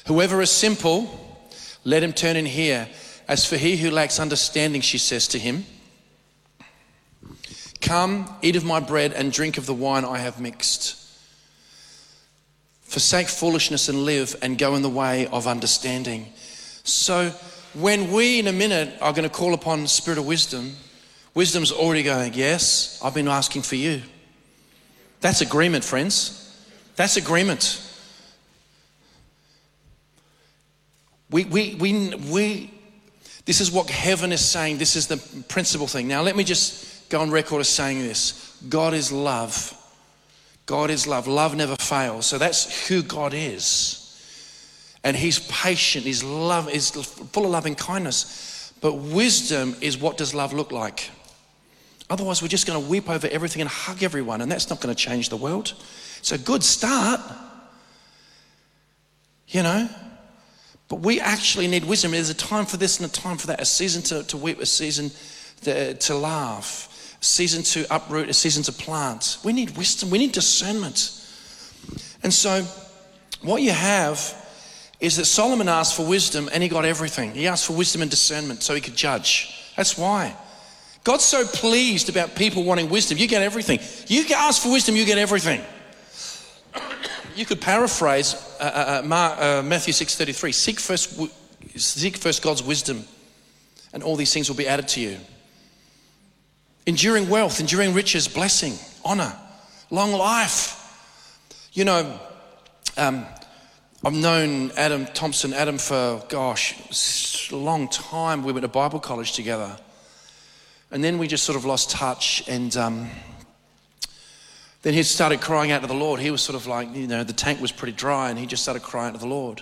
Whoever is simple, let him turn in here. As for he who lacks understanding, she says to him, Come, eat of my bread and drink of the wine I have mixed. Forsake foolishness and live and go in the way of understanding. So, when we in a minute are going to call upon spirit of wisdom, wisdom's already going, Yes, I've been asking for you. That's agreement, friends. That's agreement. We, we, we, we, this is what heaven is saying. This is the principal thing. Now, let me just go on record as saying this God is love. God is love. Love never fails. So that's who God is. And He's patient, He's love is full of loving kindness. But wisdom is what does love look like? Otherwise, we're just going to weep over everything and hug everyone, and that's not going to change the world. It's a good start. You know? But we actually need wisdom. There's a time for this and a time for that, a season to, to weep, a season to, to laugh, season to uproot, a season to plant. We need wisdom, we need discernment. And so, what you have is that Solomon asked for wisdom and he got everything. He asked for wisdom and discernment so he could judge. That's why. God's so pleased about people wanting wisdom. You get everything. You ask for wisdom, you get everything you could paraphrase uh, uh, uh, Mark, uh, Matthew 6.33. Seek first, seek first God's wisdom and all these things will be added to you. Enduring wealth, enduring riches, blessing, honor, long life. You know, um, I've known Adam Thompson, Adam for, gosh, a long time. We went to Bible college together. And then we just sort of lost touch and... Um, then he started crying out to the Lord. He was sort of like, you know, the tank was pretty dry and he just started crying to the Lord.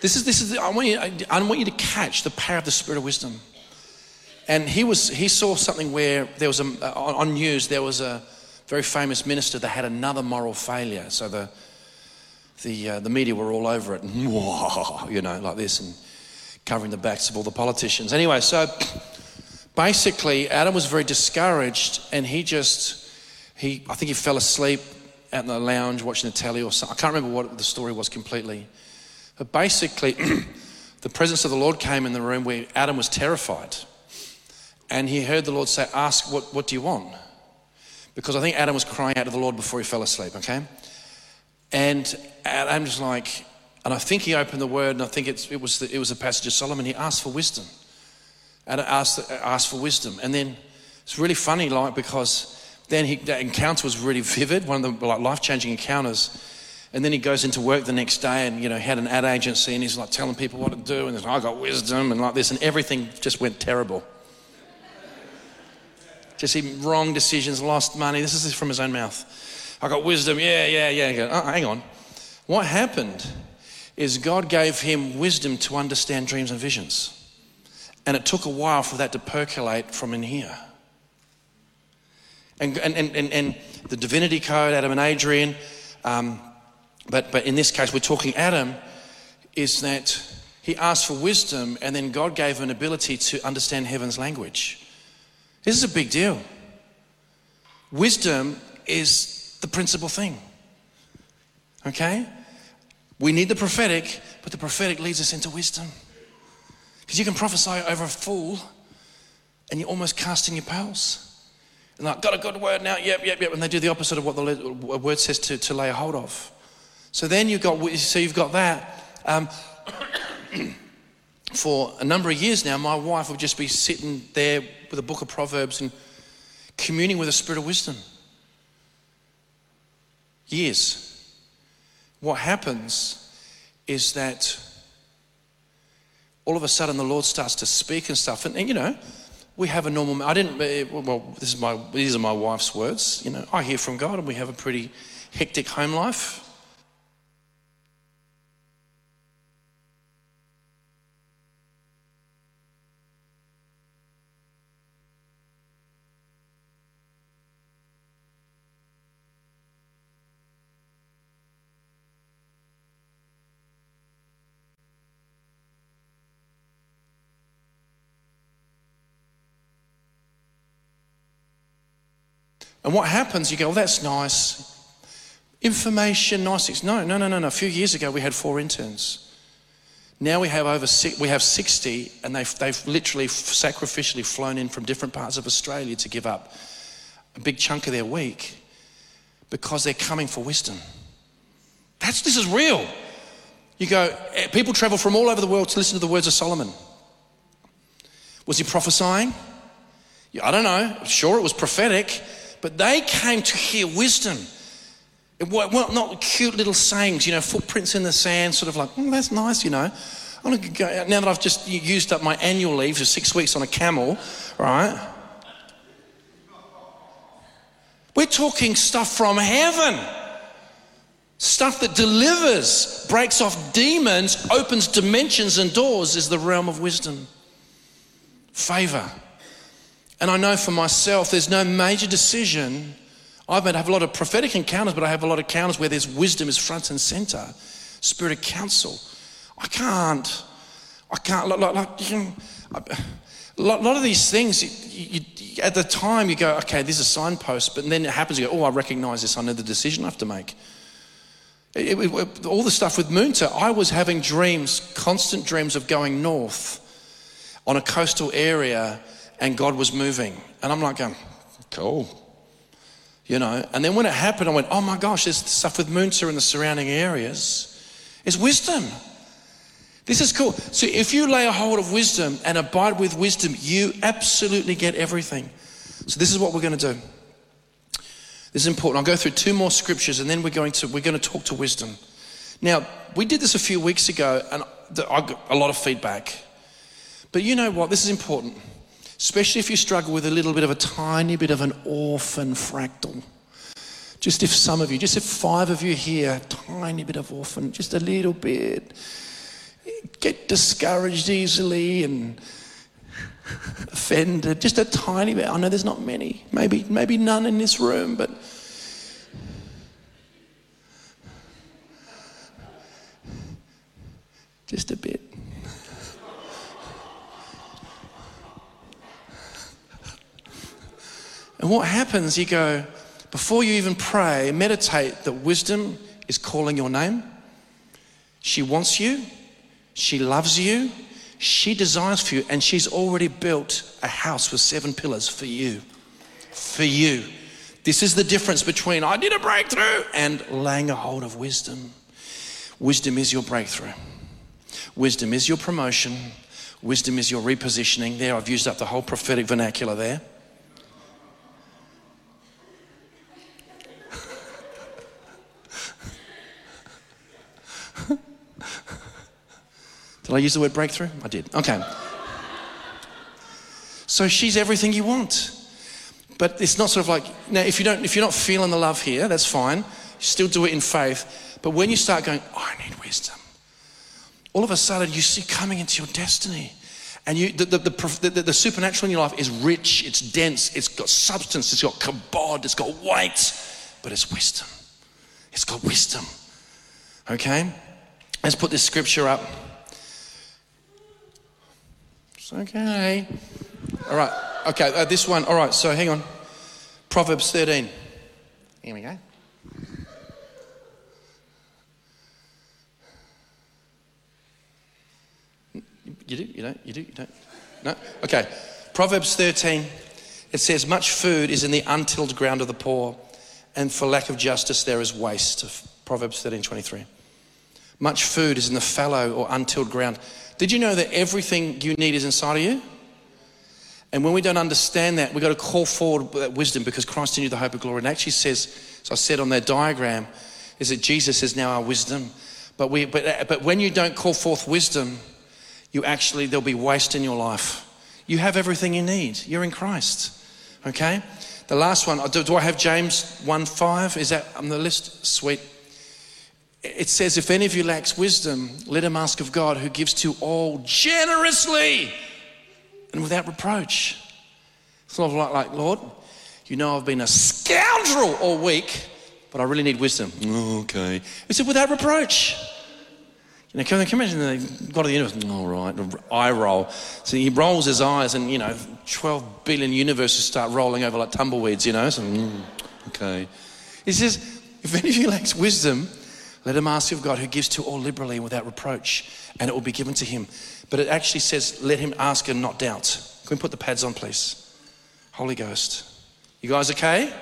This is, this is, I want you, I want you to catch the power of the spirit of wisdom. And he was, he saw something where there was a, on news, there was a very famous minister that had another moral failure. So the, the, uh, the media were all over it, you know, like this, and covering the backs of all the politicians. Anyway, so basically, Adam was very discouraged, and he just he, I think he fell asleep in the lounge watching the telly or something. I can't remember what the story was completely. But basically, the presence of the Lord came in the room where Adam was terrified. And he heard the Lord say, Ask, what, what do you want? Because I think Adam was crying out to the Lord before he fell asleep, okay? And Adam was like, and I think he opened the word, and I think it was the, it was a passage of Solomon. He asked for wisdom. And asked, asked for wisdom. And then it's really funny, like, because then he, that encounter was really vivid, one of the like, life-changing encounters. And then he goes into work the next day and, you know, had an ad agency and he's like telling people what to do. And like, I got wisdom and like this. And everything just went terrible. Just wrong decisions, lost money. This is from his own mouth. I got wisdom. Yeah, yeah, yeah. Go, oh, hang on. What happened is God gave him wisdom to understand dreams and visions. And it took a while for that to percolate from in here. And, and, and, and the divinity code, Adam and Adrian, um, but, but in this case, we're talking Adam, is that he asked for wisdom and then God gave him an ability to understand heaven's language. This is a big deal. Wisdom is the principal thing. Okay? We need the prophetic, but the prophetic leads us into wisdom. Because you can prophesy over a fool and you're almost casting your pearls. And like, got a good word now, yep, yep, yep. And they do the opposite of what the word says to, to lay a hold of. So then you've got, so you've got that. Um, for a number of years now, my wife would just be sitting there with a book of Proverbs and communing with a spirit of wisdom. Years. What happens is that all of a sudden the Lord starts to speak and stuff. And, and you know, we have a normal, I didn't, eh, well, this is my, these are my wife's words. You know, I hear from God and we have a pretty hectic home life. And what happens, you go, well, that's nice. Information, nice. No, no, no, no, no. A few years ago, we had four interns. Now we have over six, we have 60, and they've, they've literally sacrificially flown in from different parts of Australia to give up a big chunk of their week because they're coming for wisdom. That's, this is real. You go, eh, people travel from all over the world to listen to the words of Solomon. Was he prophesying? I don't know. Sure, it was prophetic. But they came to hear wisdom. It weren't not cute little sayings, you know, footprints in the sand, sort of like, oh, that's nice, you know. I'm gonna go, now that I've just used up my annual leave for six weeks on a camel, right? We're talking stuff from heaven. Stuff that delivers, breaks off demons, opens dimensions and doors is the realm of wisdom. Favor. And I know for myself, there's no major decision. I've had have a lot of prophetic encounters, but I have a lot of encounters where there's wisdom is front and center, spirit of counsel. I can't, I can't, like, like, you can, a lot of these things, you, you, at the time you go, okay, this is a signpost, but then it happens, you go, oh, I recognize this, I know the decision I have to make. It, it, it, all the stuff with Moonta, I was having dreams, constant dreams of going north on a coastal area and God was moving. And I'm like, going, cool. You know, and then when it happened, I went, oh my gosh, there's stuff with Moonta in the surrounding areas. It's wisdom. This is cool. So if you lay a hold of wisdom and abide with wisdom, you absolutely get everything. So this is what we're going to do. This is important. I'll go through two more scriptures and then we're going to we're going to talk to wisdom. Now, we did this a few weeks ago and I got a lot of feedback. But you know what? This is important especially if you struggle with a little bit of a tiny bit of an orphan fractal. Just if some of you, just if five of you here, tiny bit of orphan, just a little bit, get discouraged easily and offended, just a tiny bit. I know there's not many, maybe, maybe none in this room, but. Just a bit. And what happens, you go, before you even pray, meditate that wisdom is calling your name. She wants you, she loves you, she desires for you, and she's already built a house with seven pillars for you. For you. This is the difference between I did a breakthrough and laying a hold of wisdom. Wisdom is your breakthrough. Wisdom is your promotion. Wisdom is your repositioning. There, I've used up the whole prophetic vernacular there. Did I use the word breakthrough? I did. Okay. So she's everything you want. But it's not sort of like now if you don't if you're not feeling the love here, that's fine. You still do it in faith. But when you start going, oh, I need wisdom, all of a sudden you see coming into your destiny. And you, the, the, the, the, supernatural in your life is rich, it's dense, it's got substance, it's got kabod, it's got weight, but it's wisdom. It's got wisdom. Okay? Let's put this scripture up. Okay. All right. Okay, uh, this one. All right, so hang on. Proverbs 13. Here we go. You do? You don't? You do? You don't? No? Okay. Proverbs 13, it says, Much food is in the untilled ground of the poor, and for lack of justice there is waste. Proverbs 13, 23. Much food is in the fallow or untilled ground. Did you know that everything you need is inside of you? And when we don't understand that, we've got to call forward that wisdom because Christ in you, the hope of glory. And actually says, as I said on that diagram, is that Jesus is now our wisdom. But, we, but, uh, but when you don't call forth wisdom, you actually, there'll be waste in your life. You have everything you need. You're in Christ. Okay? The last one, uh, do, do I have James 1 5? Is that on the list? Sweet. It says, if any of you lacks wisdom, let him ask of God who gives to all generously and without reproach. It's not like, like, Lord, you know I've been a scoundrel all week, but I really need wisdom. okay. He said, without reproach. You know, can, you imagine the God of the universe? All right, eye roll. So he rolls his eyes, and you know, 12 billion universes start rolling over like tumbleweeds. You know, so, mm, okay. He says, if any of you lacks wisdom, let him ask of God, who gives to all liberally and without reproach, and it will be given to him. But it actually says, let him ask and not doubt. Can we put the pads on, please? Holy Ghost. You guys okay?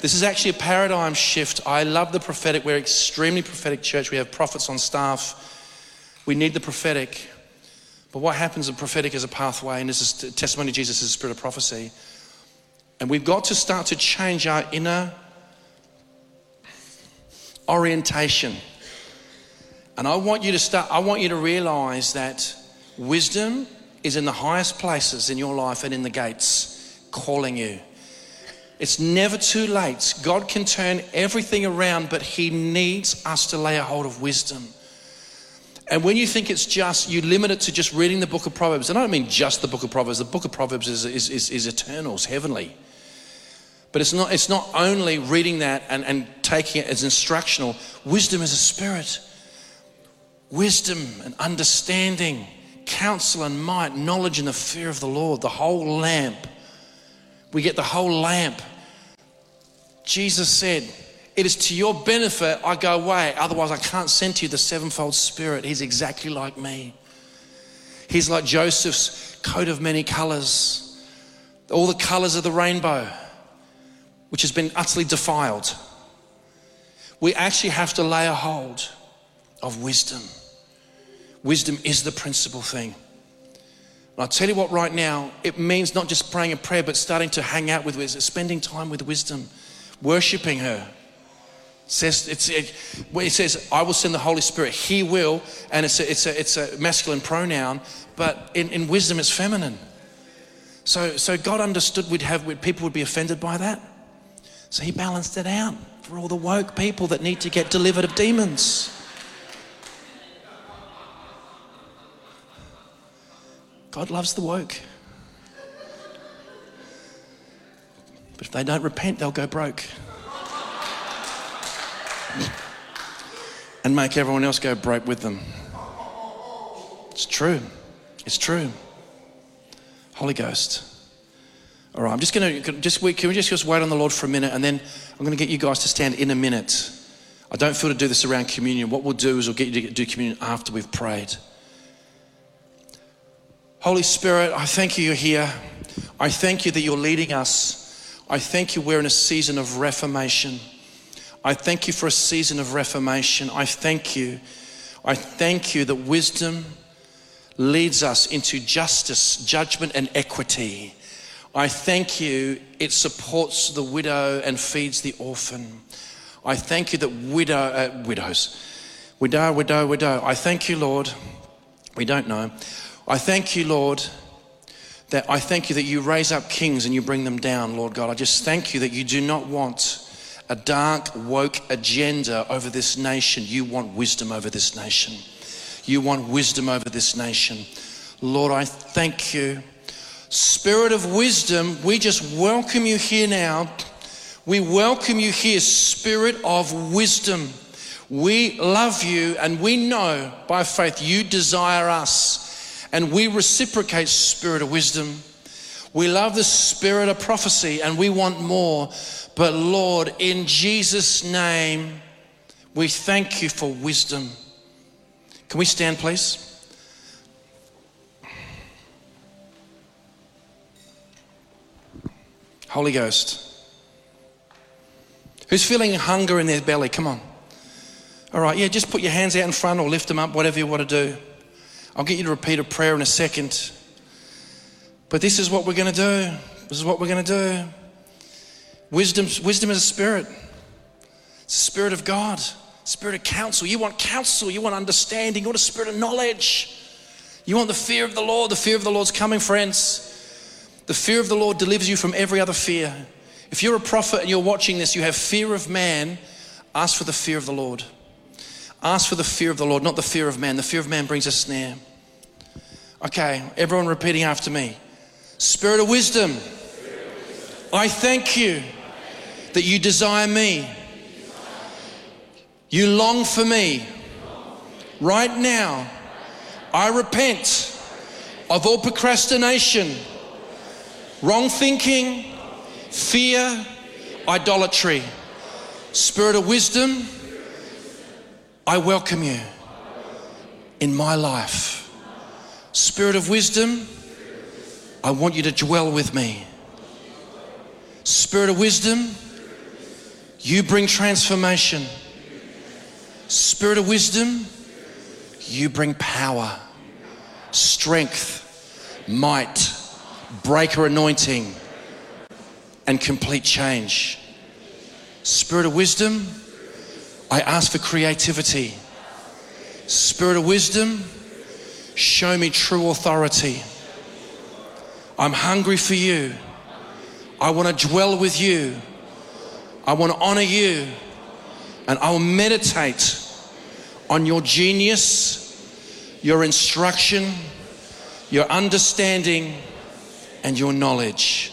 This is actually a paradigm shift. I love the prophetic. We're extremely prophetic church. We have prophets on staff. We need the prophetic. But what happens in prophetic is a pathway, and this is testimony of Jesus is spirit of prophecy. And we've got to start to change our inner orientation. And I want you to start, I want you to realize that wisdom is in the highest places in your life and in the gates calling you. It's never too late. God can turn everything around, but He needs us to lay a hold of wisdom. And when you think it's just, you limit it to just reading the book of Proverbs. And I don't mean just the book of Proverbs, the book of Proverbs is, is, is, is eternal, it's heavenly. But it's not, it's not only reading that and, and taking it as instructional. Wisdom is a spirit. Wisdom and understanding, counsel and might, knowledge and the fear of the Lord, the whole lamp. We get the whole lamp Jesus said, It is to your benefit I go away, otherwise, I can't send to you the sevenfold Spirit. He's exactly like me. He's like Joseph's coat of many colors, all the colors of the rainbow, which has been utterly defiled. We actually have to lay a hold of wisdom. Wisdom is the principal thing. And I'll tell you what, right now, it means not just praying a prayer, but starting to hang out with wisdom, spending time with wisdom worshiping her. It says it, it says I will send the Holy Spirit. He will, and it's a, it's a, it's a masculine pronoun, but in, in wisdom it's feminine. So so God understood we'd have people would be offended by that. So He balanced it out for all the woke people that need to get delivered of demons. God loves the woke. But if they don't repent, they'll go broke. and make everyone else go broke with them. It's true. It's true. Holy Ghost. All right, I'm just going to just wait. Can we just, just wait on the Lord for a minute, and then I'm going to get you guys to stand in a minute. I don't feel to do this around communion. What we'll do is we'll get you to do communion after we've prayed. Holy Spirit, I thank you you're here. I thank you that you're leading us I thank you we're in a season of reformation. I thank you for a season of reformation. I thank you. I thank you that wisdom leads us into justice, judgment, and equity. I thank you, it supports the widow and feeds the orphan. I thank you that widow, uh, widows, widow, widow, widow. I thank you, Lord. We don't know. I thank you, Lord, that I thank you that you raise up kings and you bring them down, Lord God. I just thank you that you do not want a dark, woke agenda over this nation. You want wisdom over this nation. You want wisdom over this nation. Lord, I thank you. Spirit of wisdom, we just welcome you here now. We welcome you here, Spirit of wisdom. We love you and we know by faith you desire us and we reciprocate spirit of wisdom. We love the spirit of prophecy and we want more. But Lord, in Jesus' name, we thank you for wisdom. Can we stand, please? Holy Ghost. Who's feeling hunger in their belly? Come on. All right, yeah, just put your hands out in front or lift them up, whatever you want to do. I'll get you to repeat a prayer in a second. But this is what we're going to do. This is what we're going to do. Wisdom, wisdom is a spirit. It's the spirit of God, spirit of counsel. You want counsel, you want understanding, you want a spirit of knowledge. You want the fear of the Lord. The fear of the Lord's coming, friends. The fear of the Lord delivers you from every other fear. If you're a prophet and you're watching this, you have fear of man, ask for the fear of the Lord. Ask for the fear of the Lord, not the fear of man. The fear of man brings a snare. Okay, everyone repeating after me. Spirit of wisdom, I thank you that you desire me. You long for me. Right now, I repent of all procrastination, wrong thinking, fear, idolatry. Spirit of wisdom, I welcome you in my life. Spirit of wisdom, I want you to dwell with me. Spirit of wisdom, you bring transformation. Spirit of wisdom, you bring power, strength, might, breaker anointing, and complete change. Spirit of wisdom, I ask for creativity. Spirit of wisdom, show me true authority. I'm hungry for you. I want to dwell with you. I want to honor you. And I will meditate on your genius, your instruction, your understanding, and your knowledge.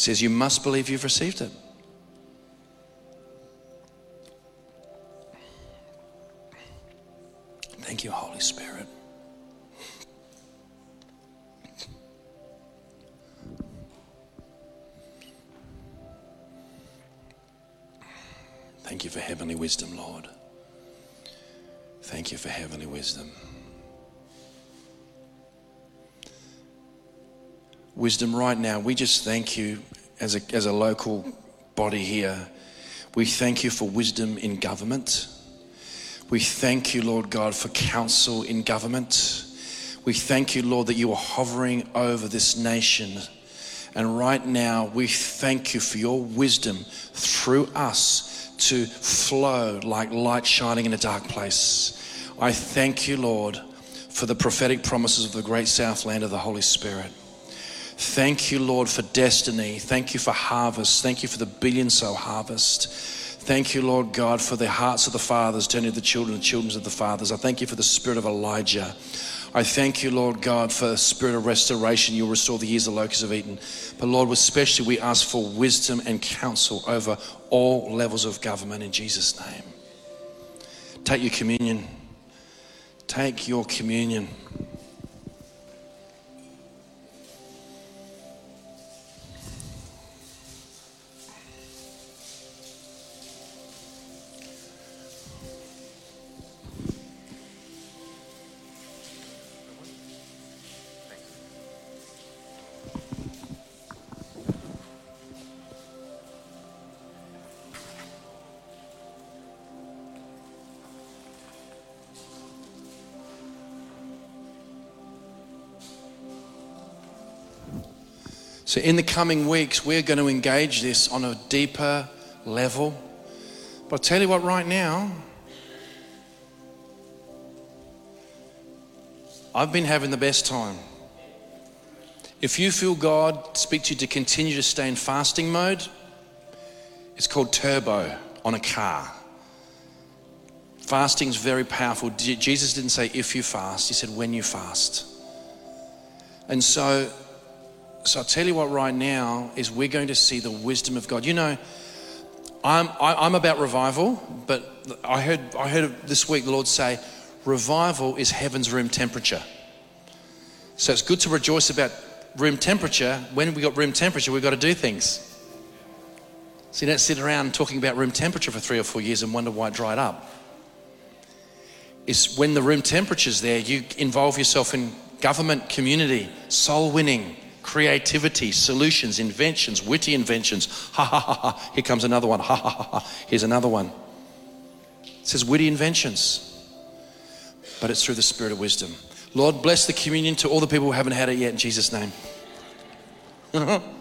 says you must believe you've received it. Thank you, Holy Spirit. Thank you for heavenly wisdom, Lord. Thank you for heavenly wisdom. wisdom right now. We just thank you as a, as a local body here. We thank you for wisdom in government. We thank you, Lord God, for counsel in government. We thank you, Lord, that you are hovering over this nation. And right now, we thank you for your wisdom through us to flow like light shining in a dark place. I thank you, Lord, for the prophetic promises of the great southland of the Holy Spirit. Thank you, Lord, for destiny. Thank you for harvest. Thank you for the billion soul harvest. Thank you, Lord God, for the hearts of the fathers turning to the children, the children of the fathers. I thank you for the spirit of Elijah. I thank you, Lord God, for the spirit of restoration. You'll restore the years the locusts have eaten. But Lord, especially we ask for wisdom and counsel over all levels of government in Jesus' name. Take your communion. Take your communion. So, in the coming weeks, we're going to engage this on a deeper level. But I'll tell you what, right now, I've been having the best time. If you feel God speak to you to continue to stay in fasting mode, it's called turbo on a car. Fasting is very powerful. Jesus didn't say if you fast, he said when you fast. And so so I'll tell you what, right now, is we're going to see the wisdom of God. You know, I'm, I, I'm about revival, but I heard, I heard this week the Lord say, revival is heaven's room temperature. So it's good to rejoice about room temperature. When we got room temperature, we've got to do things. So you don't sit around talking about room temperature for three or four years and wonder why it dried up. It's when the room temperature's there, you involve yourself in government, community, soul winning, creativity, solutions, inventions, witty inventions. Ha ha ha ha. Here comes another one. Ha ha ha ha. Here's another one. It says witty inventions, but it's through the spirit of wisdom. Lord, bless the communion to all the people who haven't had it yet in Jesus' name.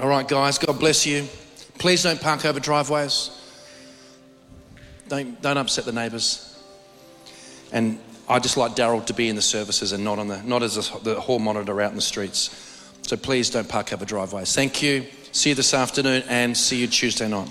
All right, guys, God bless you. Please don't park over driveways. Don't, don't upset the neighbours. And I just like Daryl to be in the services and not on the not as a, the hall monitor out in the streets. So please don't park over driveways. Thank you. See you this afternoon and see you Tuesday night.